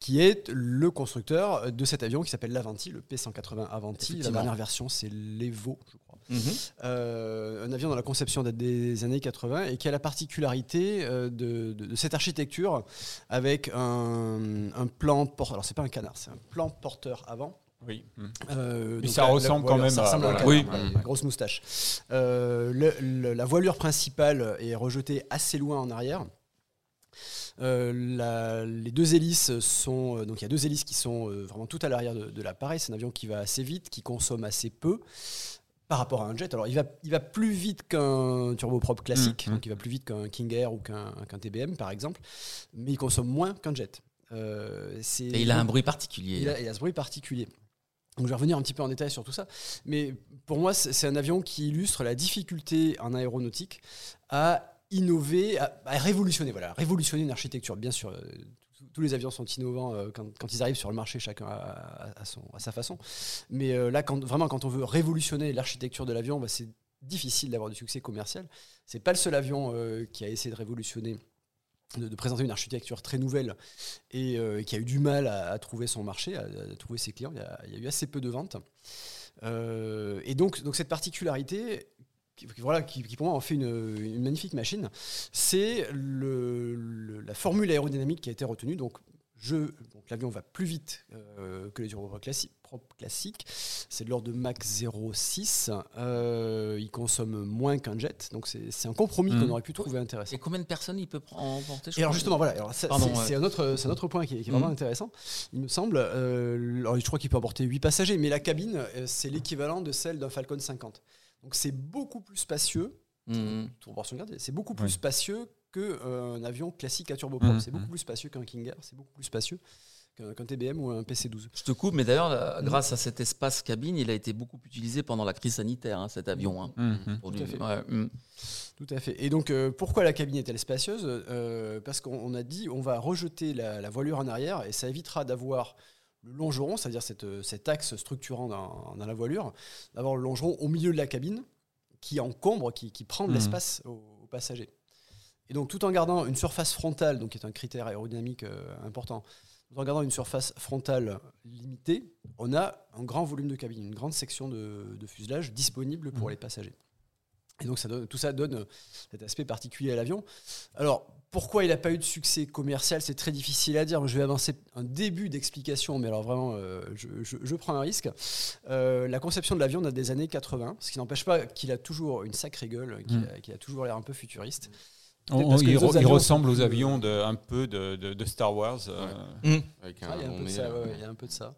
qui est le constructeur de cet avion qui s'appelle l'Avanti, le P180 Avanti. La dernière version, c'est l'Evo, je crois. Mhm. Euh, un avion dont la conception date des années 80 et qui a la particularité euh, de, de- de cette architecture avec un, un plan porteur. Alors c'est pas un canard, c'est un plan porteur avant. Oui. Euh, Mais donc ça la- la ressemble quand voilure, même ça à- ressemble à un voilà. canard, Oui. grosse moustache. Euh, le- le- la voilure principale est rejetée assez loin en arrière. Euh, la- les deux hélices sont euh, donc il y a deux hélices qui sont euh, vraiment tout à l'arrière de, de l'appareil. C'est un avion qui va assez vite, qui consomme assez peu par rapport à un jet. Alors il va, il va plus vite qu'un turboprop classique, Mhm. donc il va plus vite qu'un King Air ou qu'un qu'un TBM par exemple, mais il consomme moins qu'un jet. Euh, Et il a un bruit particulier. il a, il a ce bruit particulier. Donc je vais revenir un petit peu en détail sur tout ça. Mais pour moi, c'est un avion qui illustre la difficulté en aéronautique à innover, à, révolutionner, voilà, révolutionner une architecture. Bien sûr, euh, tous- les avions sont innovants euh, quand, ils arrivent sur le marché, chacun à, son- à sa façon. Mais euh, là, quand, vraiment, quand on veut révolutionner l'architecture de l'avion, bah, c'est difficile d'avoir du succès commercial. C'est pas le seul avion qui a essayé de révolutionner de, présenter une architecture très nouvelle et qui a eu du mal à, trouver son marché, à, trouver ses clients. Il y, a, eu assez peu de ventes. Et donc, donc cette particularité, qui, voilà, qui, qui pour moi en fait une, une magnifique machine, c'est le- le- la formule aérodynamique qui a été retenue. Donc, l'avion va plus vite euh, que les turboprops classi- prop classiques. C'est de l'ordre de Mach 0,6. Euh, il consomme moins qu'un jet. Donc, c'est un compromis Mhm. qu'on aurait pu trouver intéressant. Et combien de personnes il peut emporter Et alors justement, voilà, c'est un, autre, c'est un autre point qui est, qui est vraiment Mhm. intéressant, il me semble. Euh, alors, je crois qu'il peut emporter 8 passagers, mais la cabine, c'est l'équivalent de celle d'un Falcon 50. Donc c'est beaucoup plus spacieux, Mhm. garde, c'est beaucoup plus Oui. spacieux qu'un avion classique à turboprop. Mhm. C'est beaucoup plus spacieux qu'un King Air, c'est beaucoup plus spacieux qu'un TBM ou un PC-12. Je te coupe, mais d'ailleurs, euh, grâce à cet espace cabine, il a été beaucoup utilisé pendant la crise sanitaire, hein, cet avion. hein. Mhm. Pour Tout du- à fait. ouais, mm. Tout à fait. Et donc, euh, pourquoi la cabine est-elle spacieuse? Euh, Parce qu'on on a dit on va rejeter la, la voilure en arrière et ça évitera d'avoir le longeron, c'est-à-dire euh, cet axe structurant dans, dans la voilure, d'avoir le longeron au milieu de la cabine qui encombre, qui, qui prend de Mhm. l'espace aux, aux passagers. Et donc, tout en gardant une surface frontale, donc qui est un critère aérodynamique euh, important, tout en gardant une surface frontale limitée, on a un grand volume de cabine, une grande section de, de fuselage disponible pour Mhm. les passagers. Et donc ça donne, tout ça donne euh, cet aspect particulier à l'avion. Alors, pourquoi il n'a pas eu de succès commercial C'est très difficile à dire. Je vais avancer un début d'explication, mais alors vraiment, euh, je, je- je prends un risque. Euh, la conception de l'avion date des années 80, ce qui n'empêche pas qu'il a toujours une sacrée gueule, qu'il Mm. a, toujours l'air un peu futuriste. On- que il, re- ressemble aux avions de, un peu de, de- de Star Wars. euh, Avec Ah, il y a un long peu de nez, ça. là. ouais, ouais, il y a un peu de ça.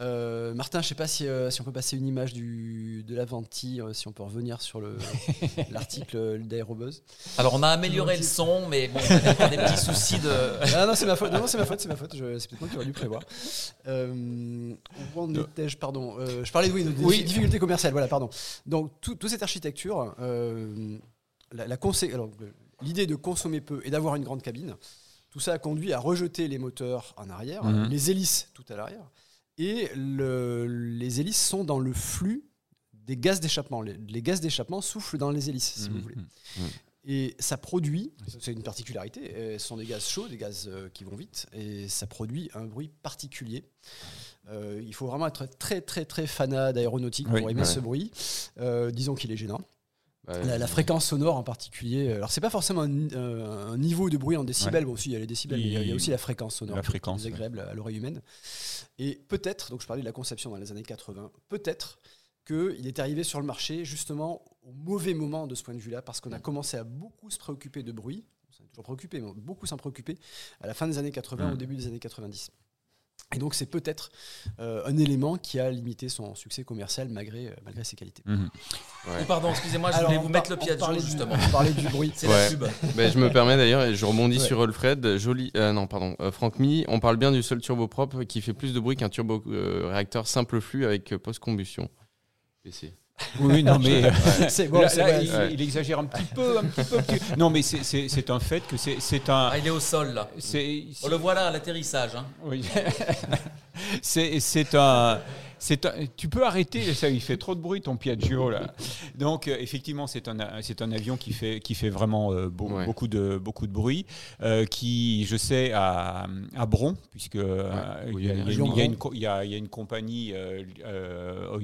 Euh, Martin, je sais pas si, euh, si on peut passer une image du, de l'Avanti, euh, si on peut revenir sur le- l'article d'Aérobuzz. Alors, on a amélioré le son, mais bon, on a des, on a des petits soucis de. Ah non, c'est ma faute. Non, non, c'est ma faute, c'est ma faute. C'est peut-être moi qui aurais dû prévoir. Euh, où en étais-je? Pardon. Euh, je parlais de, oui, de, de Oui. difficultés commerciales. Voilà, pardon. Donc, tout- toute cette architecture, euh, la, la l'idée de consommer peu et d'avoir une grande cabine, tout ça a conduit à rejeter les moteurs en arrière, Mhm. les hélices tout à l'arrière, et le- les hélices sont dans le flux des gaz d'échappement. Les, les gaz d'échappement soufflent dans les hélices, si vous Mhm. voulez. Et ça produit, c'est une particularité, euh, ce sont des gaz chauds, des gaz euh, qui vont vite, et ça produit un bruit particulier. Euh, il faut vraiment être très très très fanat d'aéronautique Oui, pour aimer ouais. ce bruit. Euh, disons qu'il est gênant. Bah, La, la fréquence sonore en particulier. Alors c'est pas forcément un, euh, un niveau de bruit en décibels. Bon, aussi il y a les décibels, mais il y a- il y a aussi la fréquence sonore, La fréquence, désagréable à l'oreille humaine. Et peut-être, donc je parlais de la conception dans les années 80, peut-être qu'il est arrivé sur le marché justement au mauvais moment de ce point de vue-là, parce qu'on a commencé à beaucoup se préoccuper de bruit. On s'en est toujours préoccupé, mais beaucoup s'en préoccuper à la fin des années 80, Mm. au début des années 90. Et donc c'est peut-être euh, un élément qui a limité son succès commercial malgré, euh, malgré ses qualités. Mhm. Oh, pardon, excusez-moi, je Alors, voulais vous par- mettre le Piaggio, parlait du- justement. On parlait du bruit. C'est Ouais. la pub. Ben, je me permets d'ailleurs, et je rebondis Ouais. sur Alfred. Joli, euh, non, pardon, euh, Franck Mi, on parle bien du seul turboprop qui fait plus de bruit qu'un turbo euh, réacteur simple flux avec euh, post-combustion. PC. Oui, non, mais. C'est bon, là, c'est là, vrai. il, Ouais. il exagère un petit peu, un petit peu. petit- Non, mais c'est- un fait que c'est c'est un. Ah, il est au sol là. On le voit là à l'atterrissage. hein. Oui. c'est c'est un. C'est un- tu peux arrêter, ça, il fait trop de bruit ton Piaggio là. Donc euh, effectivement, c'est un, c'est un avion qui fait, qui fait vraiment euh, beau- Ouais. beaucoup, de, beaucoup de bruit, euh, qui, je sais, à, à Bron, puisque euh, il y, a- une- il y a une co- il y a- il y a une compagnie euh, euh,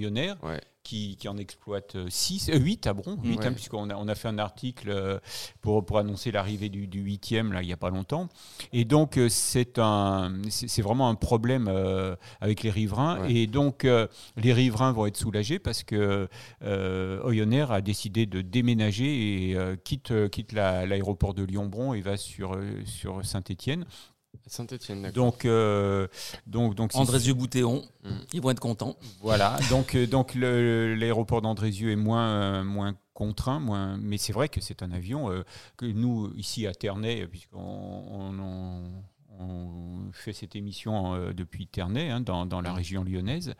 Ouais. Qui, qui en exploite 6, 8 à Bron, 8, Ouais. hein, puisqu'on a, on a fait un article euh, pour, pour annoncer l'arrivée du, du 8e là, il n'y a pas longtemps. Et donc, euh, c'est un, c'est c'est vraiment un problème euh, avec les riverains. Ouais. Et donc, euh, les riverains vont être soulagés parce que euh, Oyonnax a décidé de déménager et euh, quitte, euh, quitte la- l'aéroport de Lyon-Bron et va sur, euh, sur Saint-Étienne. Saint-Etienne, d'accord. Donc, euh, donc, donc, c'est- Andrézieux Boutéon, Mm. ils vont être contents. voilà, donc, euh, donc le- l'aéroport d'Andrézieux est moins, euh, moins contraint, moins, mais c'est vrai que c'est un avion euh, que nous, ici à Ternay, puisqu'on on, on- on fait cette émission euh, depuis Ternay, hein, dans, dans la région lyonnaise,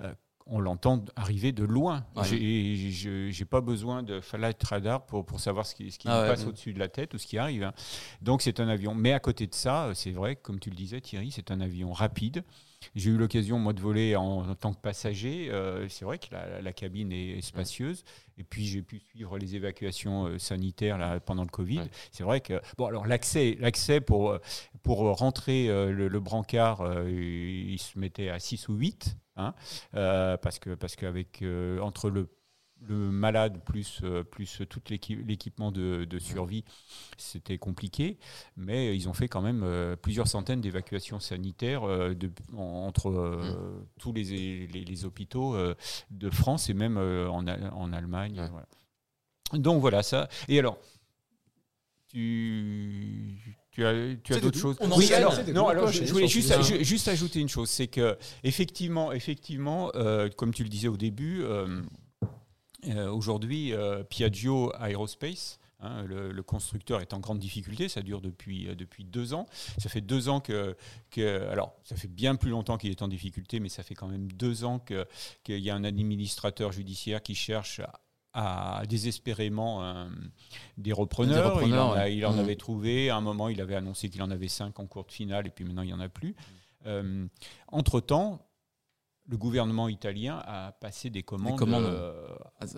euh, on l'entend arriver de loin. Ouais. J'ai- Je n'ai pas besoin de flight radar pour, pour savoir ce qui, ce qui Ah ouais. passe au-dessus de la tête ou ce qui arrive. hein. Donc c'est un avion. Mais à côté de ça, c'est vrai, comme tu le disais Thierry, c'est un avion rapide. J'ai eu l'occasion, moi, de voler en, en tant que passager. Euh, c'est vrai que la, la cabine est, est spacieuse. Et puis, j'ai pu suivre les évacuations euh, sanitaires là, pendant le Covid. Ouais. C'est vrai que, bon, alors l'accès, l'accès pour, euh, pour rentrer euh, le, le brancard, il se mettait à 6 ou 8. Hein, parce que parce qu'avec entre le le malade plus, euh, plus tout l'équi- l'équipement de, de survie, c'était compliqué. Mais ils ont fait quand même euh, plusieurs centaines d'évacuations sanitaires euh, de- entre euh, tous les, les, les hôpitaux de France et même en, en Allemagne. Ouais. voilà. Donc voilà ça. Et alors, tu, tu as, tu as d'autres choses? On Oui, alors, non, alors je, voulais juste, juste ajouter une chose, c'est que effectivement, effectivement, euh, comme tu le disais au début, euh, aujourd'hui, euh, Piaggio Aerospace. hein, le, le constructeur est en grande difficulté, ça dure depuis, euh, depuis deux ans. Ça fait deux ans que, que- alors ça fait bien plus longtemps qu'il est en difficulté, mais ça fait quand même deux ans que- qu'il y a un administrateur judiciaire qui cherche à, à désespérément euh, des repreneurs. Des repreneurs, il en, a- ouais. il en avait trouvé. À un moment, il avait annoncé qu'il en avait cinq en cours de finale, et puis maintenant, il n'y en a plus. Euh, Entre-temps, le gouvernement italien a passé des commandes, commandes. euh,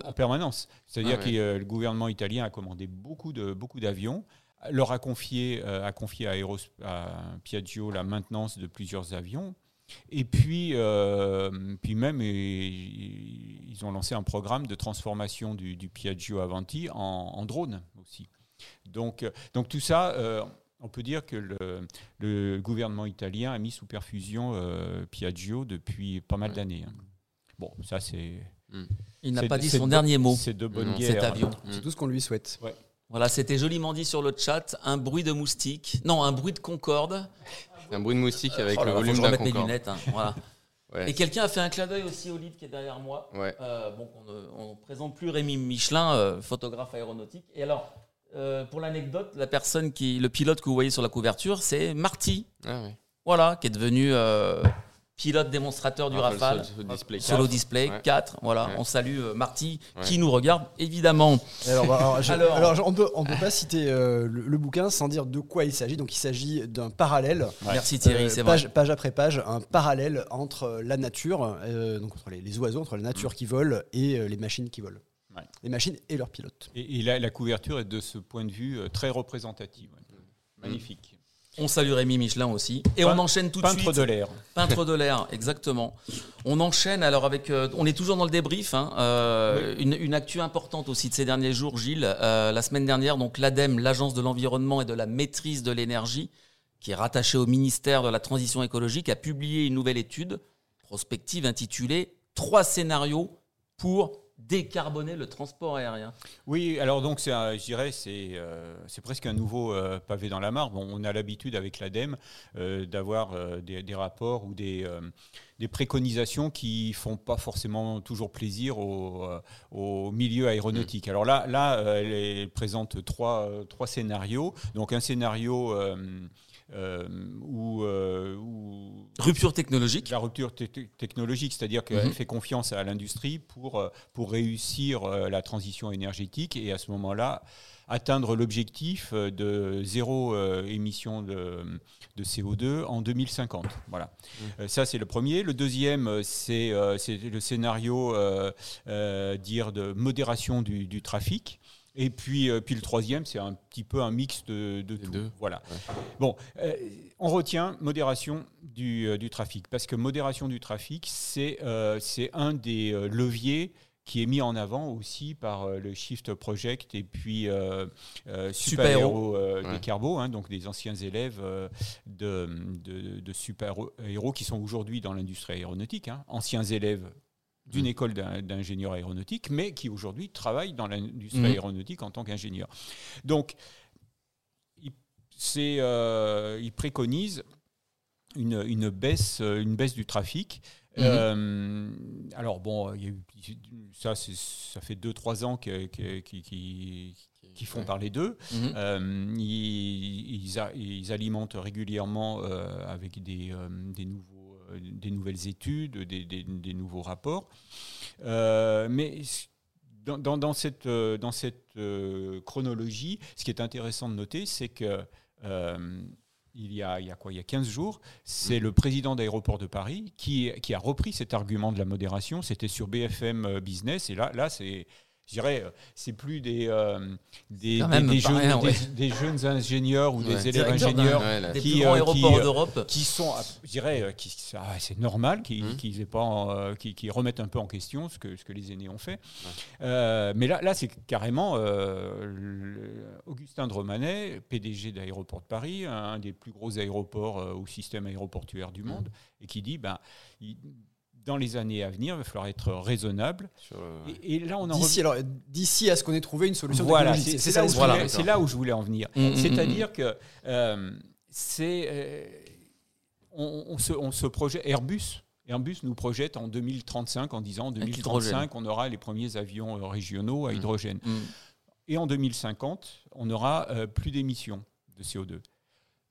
en permanence. C'est-à-dire Ah que euh, le gouvernement italien a commandé beaucoup de beaucoup d'avions, leur a confié euh, a confié à, Aeros- à Piaggio la maintenance de plusieurs avions. Et puis, puis même, ils ont lancé un programme de transformation du, du Piaggio Avanti en, en drone aussi. Donc, donc tout ça, on peut dire que le, le gouvernement italien a mis sous perfusion euh, Piaggio depuis pas mal Ouais. d'années. hein. Bon, ça c'est Il n'a pas dit son de- dernier mot. c'est de bonne Non, guerre. Cet avion. C'est tout ce qu'on lui souhaite. Voilà, c'était joliment dit sur le chat. Un bruit de moustique. Non, un bruit de concorde. Un bruit de moustique avec Oh le volume je d'un remette mes Concorde. lunettes. hein, voilà. Ouais. Et quelqu'un a fait un clin d'œil aussi au livre qui est derrière moi. Ouais. Euh, bon, on ne présente plus Rémi Michelin, euh, photographe aéronautique. Et alors, euh, pour l'anecdote, la personne qui, le pilote que vous voyez sur la couverture, c'est Marty, Ah voilà, qui est devenu euh, pilote démonstrateur du Ah, le Rafale. solo display Solo 4. display Ouais. 4, voilà. Ouais. On salue euh, Marty Ouais. qui nous regarde évidemment. Alors, bah, alors, Alors- alors, on peut, on peut pas citer euh, le, le bouquin sans dire de quoi il s'agit. Donc il s'agit d'un parallèle, Ouais. Merci Thierry, euh, c'est vrai. page, page après page, un parallèle entre la nature, euh, donc entre les, les oiseaux, entre la nature qui vole et euh, les machines qui volent. Ouais. Les machines et leurs pilotes. Et, et la, la couverture est de ce point de vue euh, très représentative. ouais. Magnifique. On salue Rémi Michelin aussi. Et on enchaîne tout de Peintre suite. de l'air. Peintre de l'air, exactement. On enchaîne alors avec. euh, on est toujours dans le débrief. hein, euh, une, une actu importante aussi de ces derniers jours, Gilles. Euh, la semaine dernière, donc l'ADEME, l'Agence de l'environnement et de la maîtrise de l'énergie, qui est rattachée au ministère de la Transition écologique, a publié une nouvelle étude prospective intitulée Trois scénarios pour décarboner le transport aérien. Oui, alors donc c'est, je dirais, c'est euh, c'est presque un nouveau euh, pavé dans la mare. Bon, on a l'habitude avec l'ADEME euh, d'avoir des, des rapports ou des, des préconisations qui font pas forcément toujours plaisir au, au milieu aéronautique. Alors là, là, elle, présente trois, trois scénarios. Donc un scénario euh, où, euh, où Rupture technologique. la rupture te- te- technologique, c'est-à-dire qu'elle fait confiance à l'industrie pour, euh, pour réussir la transition énergétique et à ce moment-là atteindre l'objectif de zéro euh, émission de, de CO2 en 2050. Voilà. Euh, ça, c'est le premier. Le deuxième, c'est euh, le scénario dire de modération du, du trafic. Et puis, euh, puis le troisième, c'est un petit peu un mix de, de tout. deux. Voilà. Bon, euh, on retient modération du, euh, du trafic, parce que modération du trafic, c'est c'est un des leviers qui est mis en avant aussi par le Shift Project et puis euh, euh, Super Héros euh, Ouais. des Carbo, hein, donc des anciens élèves de, de, de Super Héros qui sont aujourd'hui dans l'industrie aéronautique, hein, anciens élèves d'une Mhm. école d'in- d'ingénieurs aéronautiques, mais qui aujourd'hui travaillent dans l'industrie Mhm. aéronautique en tant qu'ingénieurs. Donc, il, euh, il préconise une, une baisse, une baisse du trafic. Mhm. Euh, alors bon, il y a eu, ça, ça fait 2-3 ans que- que- qui, qui- qui font Ouais. parler d'eux. Mhm. Euh, ils, ils a- ils alimentent régulièrement euh, avec des, des, nouveaux, des nouvelles études, des, nouveaux rapports. Euh, mais dans, cette, euh, euh, chronologie, ce qui est intéressant de noter, c'est que il y, a, il y a quoi? Il y a 15 jours, c'est le président d'aéroport de Paris qui, qui a repris cet argument de la modération. C'était sur BFM Business. Et là, là c'est, je dirais, euh, c'est plus des, euh, jeunes, rien, ouais. des- des jeunes ingénieurs ou Ouais. des élèves ingénieurs Ouais, qui, euh, qui, aéroports euh, d'Europe. qui sont, je dirais, euh, qui, ah, c'est normal qu'ils aient pas, euh, remettent un peu en question ce que, ce que les aînés ont fait. Euh, mais là, là c'est carrément euh, Augustin de Romanet, PDG d'Aéroport de Paris, un des plus gros aéroports euh, au système aéroportuaire du monde, et qui dit, ben, il- dans les années à venir, il va falloir être raisonnable. le- Et, et là, on en D'ici alors, d'ici à ce qu'on ait trouvé une solution voilà, technologique. c'est C'est c'est là, ça. où je Voilà. voulais- c'est là où je voulais en venir. Mm, mm, C'est-à-dire que euh, c'est euh, on, on se, on se projette Airbus. Airbus nous projette en 2035 en disant en Avec 2035 on aura les premiers avions euh, régionaux à Mm. hydrogène et en 2050 on aura euh, plus d'émissions de CO2.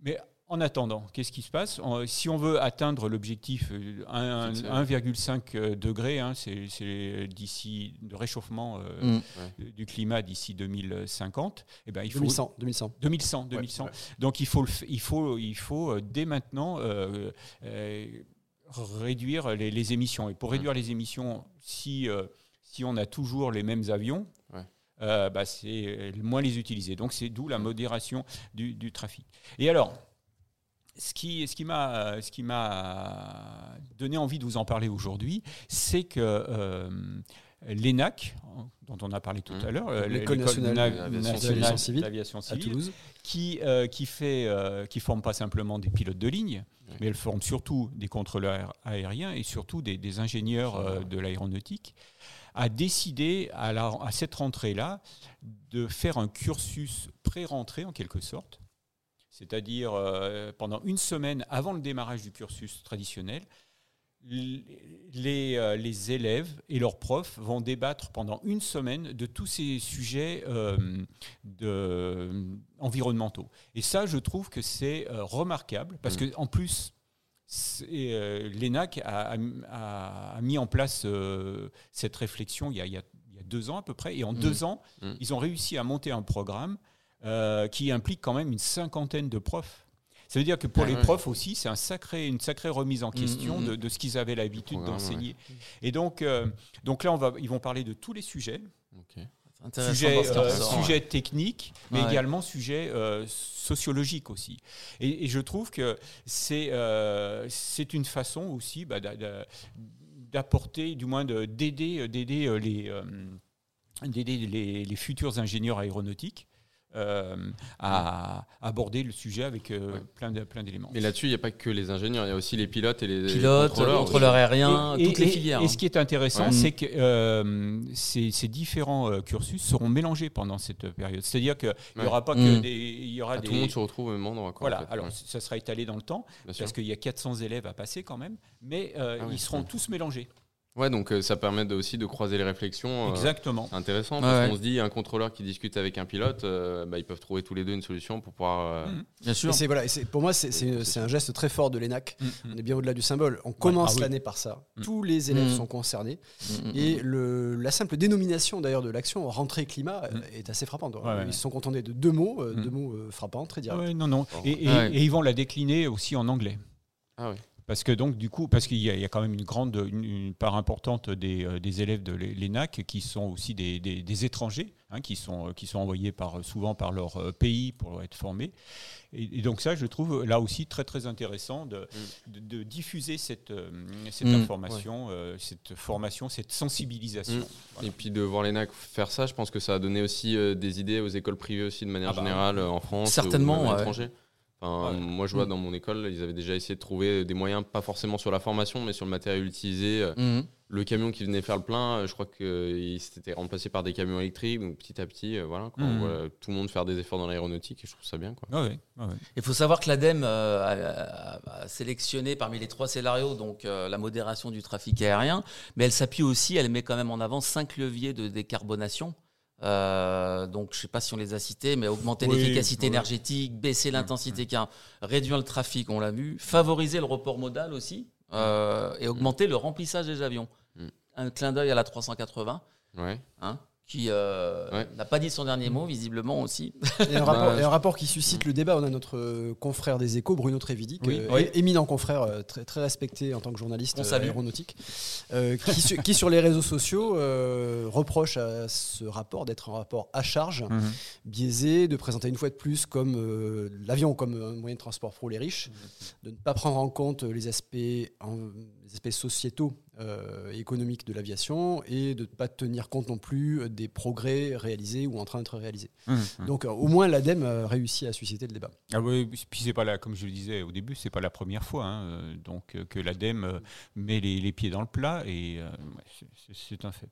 Mais en attendant, qu'est-ce qui se passe Si on veut atteindre l'objectif euh, un- Fixé. 1,5 degré, hein, c'est c'est d'ici de réchauffement euh, Mhm. du climat d'ici 2050, eh ben, il faut 2100, 2100. 2100, 2100. ouais. Donc il faut, le il faut, il faut euh, dès maintenant euh, euh, réduire les, les émissions. Et pour réduire les émissions, si, euh, si on a toujours les mêmes avions, Ouais. euh, bah, c'est euh, moins les utiliser. Donc c'est d'où la modération du, du trafic. Et alors, ce qui, ce qui m'a ce qui m'a donné envie de vous en parler aujourd'hui, c'est que euh, l'ENAC, dont on a parlé tout Mmh. à l'heure, euh, L'école nationale na- d'aviation nationale civile d'aviation À civile, Toulouse. qui, euh, qui fait, euh, qui forme pas simplement des pilotes de ligne, mais elle forme surtout des contrôleurs aériens et surtout des, des ingénieurs euh, de l'aéronautique, a décidé à, la- à cette rentrée-là de faire un cursus pré-rentrée en quelque sorte, c'est-à-dire euh, pendant une semaine avant le démarrage du cursus traditionnel, les, euh, les élèves et leurs profs vont débattre pendant une semaine de tous ces sujets euh, de, environnementaux. Et ça, je trouve que c'est remarquable, parce Mm. que en plus, l'ENAC a, a- a- a mis en place cette réflexion il y, a, il y a- il y a deux ans à peu près, et en Mm. deux ans, Mm. ils ont réussi à monter un programme euh, qui implique quand même une cinquantaine de profs. Ça veut dire que pour Ah les ouais. profs aussi, c'est un sacré, une sacrée remise en question mm, de, de ce qu'ils avaient l'habitude d'enseigner. Et donc, euh, donc là, on va, ils vont parler de tous les sujets, Ok. C'est intéressant sujets, parce qu'il euh, techniques, mais Ouais. également sujets euh, sociologiques aussi. Et, et je trouve que c'est euh, c'est une façon aussi bah, d'a- d'a- d'apporter, du moins de- d'aider d'aider euh, les, d'aider les, les futurs ingénieurs aéronautiques euh, à aborder le sujet avec euh, Ouais. plein de- plein d'éléments. Mais là-dessus, il n'y a pas que les ingénieurs, il y a aussi les pilotes et les Pilote, contrôleurs. contrôleur aérien, Et- toutes et- les et- filières. Et ce qui est intéressant, Ouais. c'est que euh, ces, ces différents euh, cursus seront mélangés pendant cette période. C'est-à-dire qu'il n'y Ouais. aura pas que Mm. des. Il y aura Ah, des tout le monde se retrouve au même endroit. Quoi, voilà, en fait. alors Ouais, ça sera étalé dans le temps, bien parce qu'il y a 400 élèves à passer quand même, mais euh, Ah oui, ils seront ouais. tous mélangés. Ouais, donc euh, ça permet de- aussi de croiser les réflexions. euh, Exactement. c'est intéressant parce ouais. qu'on se dit un contrôleur qui discute avec un pilote, euh, bah, ils peuvent trouver tous les deux une solution pour pouvoir. euh, Mm. Bien sûr. c'est voilà, et c'est- pour moi, c'est- un geste très fort de l'ENAC. Mm, On est bien au-delà du symbole. On commence ah oui. l'année par ça. Mm. Tous les élèves Mm. sont concernés. Mm, mm, Et le, la simple dénomination d'ailleurs de l'action, rentrée climat, Mm. est assez frappante. Ouais, ouais. Ils se sont contentés de deux mots, deux mots euh, frappants, très directs. ouais, non, non. Et, et- Ouais. et ils vont la décliner aussi en anglais. Ah oui. Parce que donc du coup, parce qu'il y, a- il y a quand même une grande, une, une part importante des, euh, des élèves de l'E- l'ENAC qui sont aussi des, des- des étrangers, hein, qui sont euh, qui sont envoyés par souvent par leur euh, pays pour être formés. Et, et donc ça, je trouve là aussi très très intéressant de, de, de diffuser cette cette Mm, information, euh, cette formation, cette sensibilisation. Mm. Voilà. Et puis de voir l'ENAC faire ça, je pense que ça a donné aussi euh, des idées aux écoles privées aussi de manière Ah bah, générale en France. Certainement, ou même à ouais. L'étranger. Enfin, Ouais. Moi, je vois dans mon école, ils avaient déjà essayé de trouver des moyens, pas forcément sur la formation, mais sur le matériel utilisé. Euh, mm. Le camion qui venait faire le plein, euh, je crois qu'il s'était remplacé par des camions électriques. Donc petit à petit, euh, voilà, quoi, on Mhm. voit tout le monde faire des efforts dans l'aéronautique et je trouve ça bien. Quoi. Ah ah. Il faut savoir que l'ADEME euh, a, a- sélectionné parmi les trois scénarios donc euh, la modération du trafic aérien, mais elle s'appuie aussi, elle met quand même en avant cinq leviers de décarbonation. Euh, donc je ne sais pas si on les a cités, mais augmenter Oui, l'efficacité énergétique, baisser l'intensité car réduire le trafic, on l'a vu, favoriser le report modal aussi, euh, et augmenter le remplissage des avions. Mm. Un clin d'œil à la 380, Ouais. hein, qui euh, Ouais. n'a pas dit son dernier mot visiblement aussi. Et un, rapport, Bah, et un rapport qui suscite le débat. On a notre euh, confrère des échos, Bruno Trévidic, Oui. euh, Oui. éminent confrère, très, très respecté en tant que journaliste On euh, salue. aéronautique, euh, qui, su- qui, sur les réseaux sociaux euh, reproche à ce rapport d'être un rapport à charge, Mhm. biaisé, de présenter une fois de plus comme euh, l'avion comme un moyen de transport pour les riches, de ne pas prendre en compte les aspects, en- aspects sociétaux euh, et économiques de l'aviation et de ne pas tenir compte non plus des progrès réalisés ou en train d'être réalisés. Mhm. Donc euh, au moins l'ADEME a réussi à susciter le débat. Ah oui, puis c'est pas la, comme je le disais au début, c'est pas la première fois hein, euh, donc euh, que l'ADEME euh, met les, les pieds dans le plat et euh, c'est- un fait.